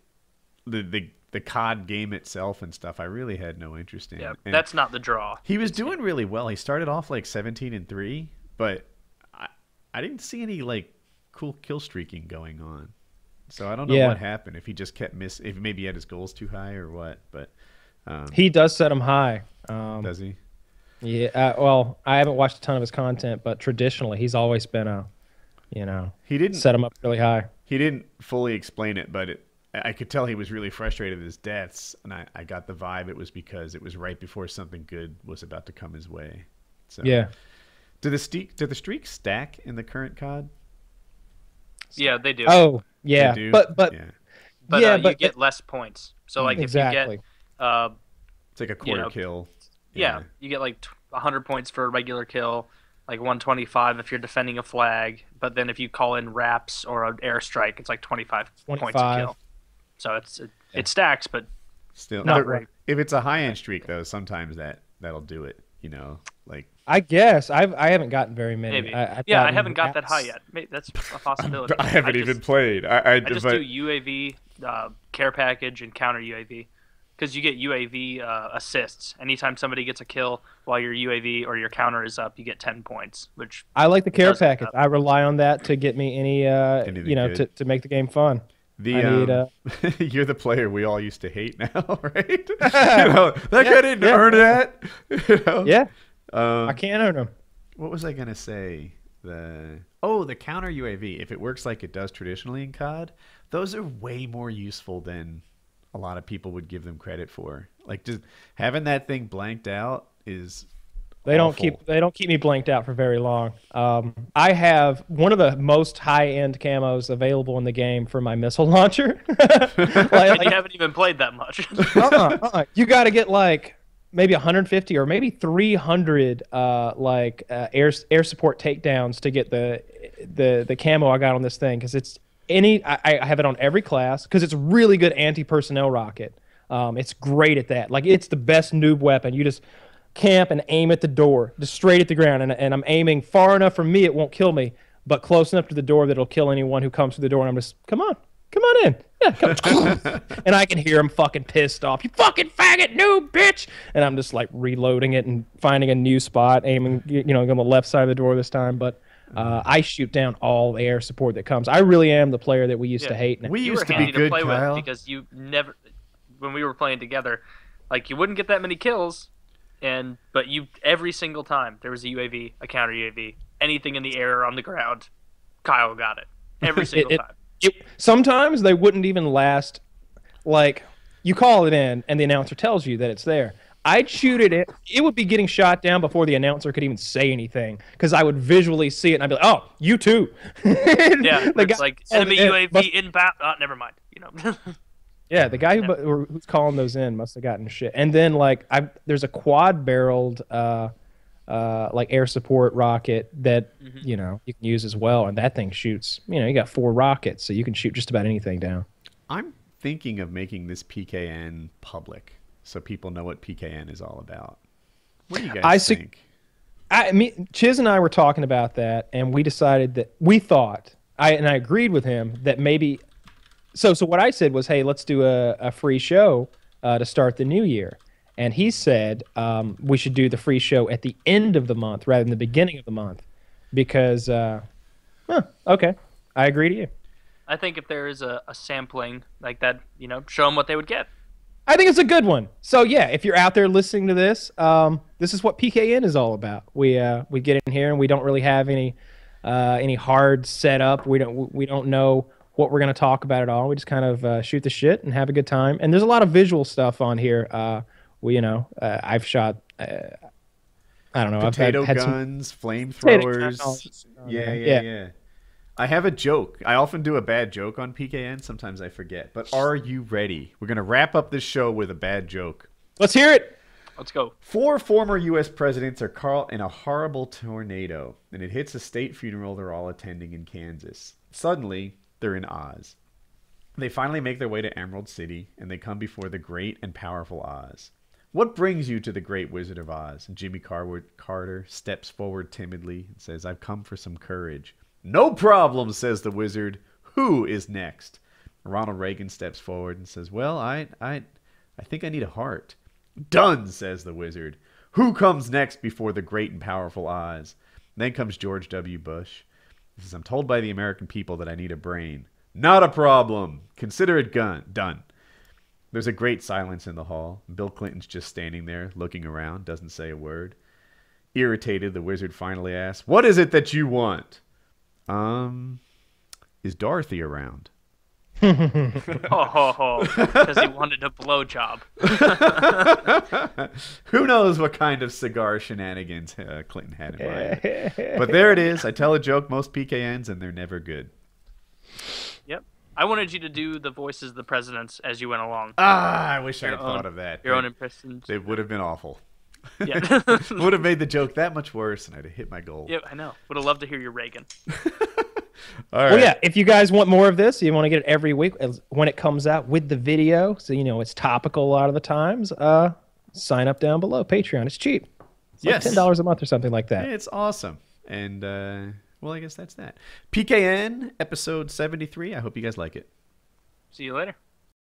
the the the COD game itself and stuff I really had no interest in.
Yeah,
And
that's not the draw.
he was doing really well. He started off like 17 and 3, but I I didn't see any like cool kill streaking going on. So I don't know
Yeah.
what happened. If he just kept miss, if maybe he had his goals too high or what. But um,
He does set them high. Um,
does he?
yeah. Uh, well, I haven't watched a ton of his content, but traditionally he's always been a, you know,
He didn't.
set him up really high.
He didn't fully explain it, but it, I could tell he was really frustrated with his deaths, and I, I got the vibe it was because it was right before something good was about to come his way. So
Yeah.
Do the streak do the streaks stack in the current COD?
Yeah, they do.
Oh, yeah.
Do?
But but
yeah.
but
yeah,
uh,
but
you get less points. So like
exactly.
if you get uh,
it's like a quarter
know,
kill.
yeah, you get like t- 100 points for a regular kill, like 125 if you're defending a flag. But then if you call in wraps or an airstrike, it's like 25, points a kill. So it's it, it stacks, but
Still,
Not
there-
right.
if it's a high end streak though, sometimes that that'll do it. You know, like
I guess I've I haven't gotten very many.
maybe.
I, I've
yeah, I haven't got that high yet. Maybe that's a possibility.
I haven't even
just-
played. I, I,
I just
but,
do UAV, uh, care package, and counter UAV. Because you get UAV uh, assists. Anytime somebody gets a kill while your UAV or your counter is up, you get 10 points, which
I like the care package.
up.
I rely on that to get me any uh
Anything
you know
good.
to, to make the game fun.
The
I need,
um, you're the player we all used to hate now, right? you know, that guy
Yeah,
didn't
yeah.
earn that. You know?
Yeah,
Um,
I can't own them.
what was I gonna say? The oh, the counter UAV. If it works like it does traditionally in COD, those are way more useful than a lot of people would give them credit for. Like just having that thing blanked out is
They don't
awful.
keep they don't keep me blanked out for very long. Um, I have one of the most high end camos available in the game for my missile launcher. like,
and
like,
you haven't even played that much.
uh-uh, uh-uh. You got to get like maybe 150 or maybe 300 uh, like uh, air air support takedowns to get the the the camo I got on this thing because it's any I, I have it on every class because it's really good anti personnel rocket. Um, it's great at that. Like it's the best noob weapon. You just camp and aim at the door, just straight at the ground, and, and I'm aiming far enough from me it won't kill me, but close enough to the door that it'll kill anyone who comes through the door. And I'm just come on, come on in, yeah, come. and I can hear him fucking pissed off. You fucking faggot, noob, bitch! And I'm just like reloading it and finding a new spot, aiming, you know, on the left side of the door this time, but. Uh, I shoot down all the air support that comes. I really am the player that we used to hate. Now.
We
you
used
were
to be good,
to play
Kyle.
with because you never, when we were playing together, like you wouldn't get that many kills, and but you every single time there was a UAV, a counter UAV, anything in the air or on the ground, Kyle got it every single
it-
time.
it, sometimes they wouldn't even last. Like you call it in, and the announcer tells you that it's there. I'd shoot it. In, it would be getting shot down before the announcer could even say anything because I would visually see it and I'd be like, "Oh, you too."
Yeah,
the
it's
guy
like enemy
in
UAV
must-
inbound. Oh, never mind. You know.
yeah, the guy who who's calling those in must have gotten shit. And then like I, there's a quad barreled. Uh, uh, like air support rocket that
Mm-hmm.
you know you can use as well, and that thing shoots. You know, you got four rockets, so you can shoot just about anything down.
I'm thinking of making this PKN public so people know what PKN is all about. What do you guys
I su-
think?
I mean, Chiz and I were talking about that, and we decided that we thought I and I agreed with him that maybe. So so what I said was, hey, let's do a, a free show uh, to start the new year, and he said um, we should do the free show at the end of the month rather than the beginning of the month, because. Uh, huh, okay, I agree to you.
I think if there is a, a sampling like that, you know, show them what they would get.
I think it's a good one. So yeah, if you're out there listening to this, um, this is what PKN is all about. We uh, we get in here and we don't really have any uh, any hard setup. We don't we don't know what we're gonna talk about at all. We just kind of uh, shoot the shit and have a good time. And there's a lot of visual stuff on here. Uh, we you know uh, I've shot. Uh, I don't know.
Potato
I've had, had some
guns,
Potato
flamethrowers. Yeah, yeah,
Yeah.
yeah, I have a joke. I often do a bad joke on PKN. Sometimes I forget. But are you ready? We're going to wrap up this show with a bad joke.
Let's hear it.
Let's go.
Four former U.S. presidents are caught in a horrible tornado, and it hits a state funeral they're all attending in Kansas. Suddenly, they're in Oz. They finally make their way to Emerald City, and they come before the great and powerful Oz. What brings you to the great Wizard of Oz? Jimmy Carwood Carter steps forward timidly and says, I've come for some courage. No problem, says the wizard. Who is next? Ronald Reagan steps forward and says, Well, I, I, I think I need a heart. Done, says the wizard. Who comes next before the great and powerful Oz? Then comes George W. Bush. He says, I'm told by the American people that I need a brain. Not a problem. Consider it gun- done. There's a great silence in the hall. Bill Clinton's just standing there, looking around, doesn't say a word. Irritated, the wizard finally asks, What is it that you want? Um, is Dorothy around?
Oh, because he wanted a blowjob.
Who knows what kind of cigar shenanigans uh, Clinton had in mind? but there it is. I tell a joke, most PKNs, and they're never good.
Yep. I wanted you to do the voices of the presidents as you went along.
Ah, I wish I had
own-
thought of that.
Your own impressions.
It would have been awful.
Yeah.
would have made the joke that much worse, and I'd have hit my goal.
yeah, I know. Would have loved to hear your Reagan.
All right.
Well, yeah. If you guys want more of this, you want to get it every week as- when it comes out with the video, so you know it's topical a lot of the times. Uh, sign up down below. Patreon. It's cheap. It's like
Yes.
ten dollars a month or something like that.
It's awesome. And, uh, well, I guess that's that. PKN, episode 73. I hope you guys like it.
See you later.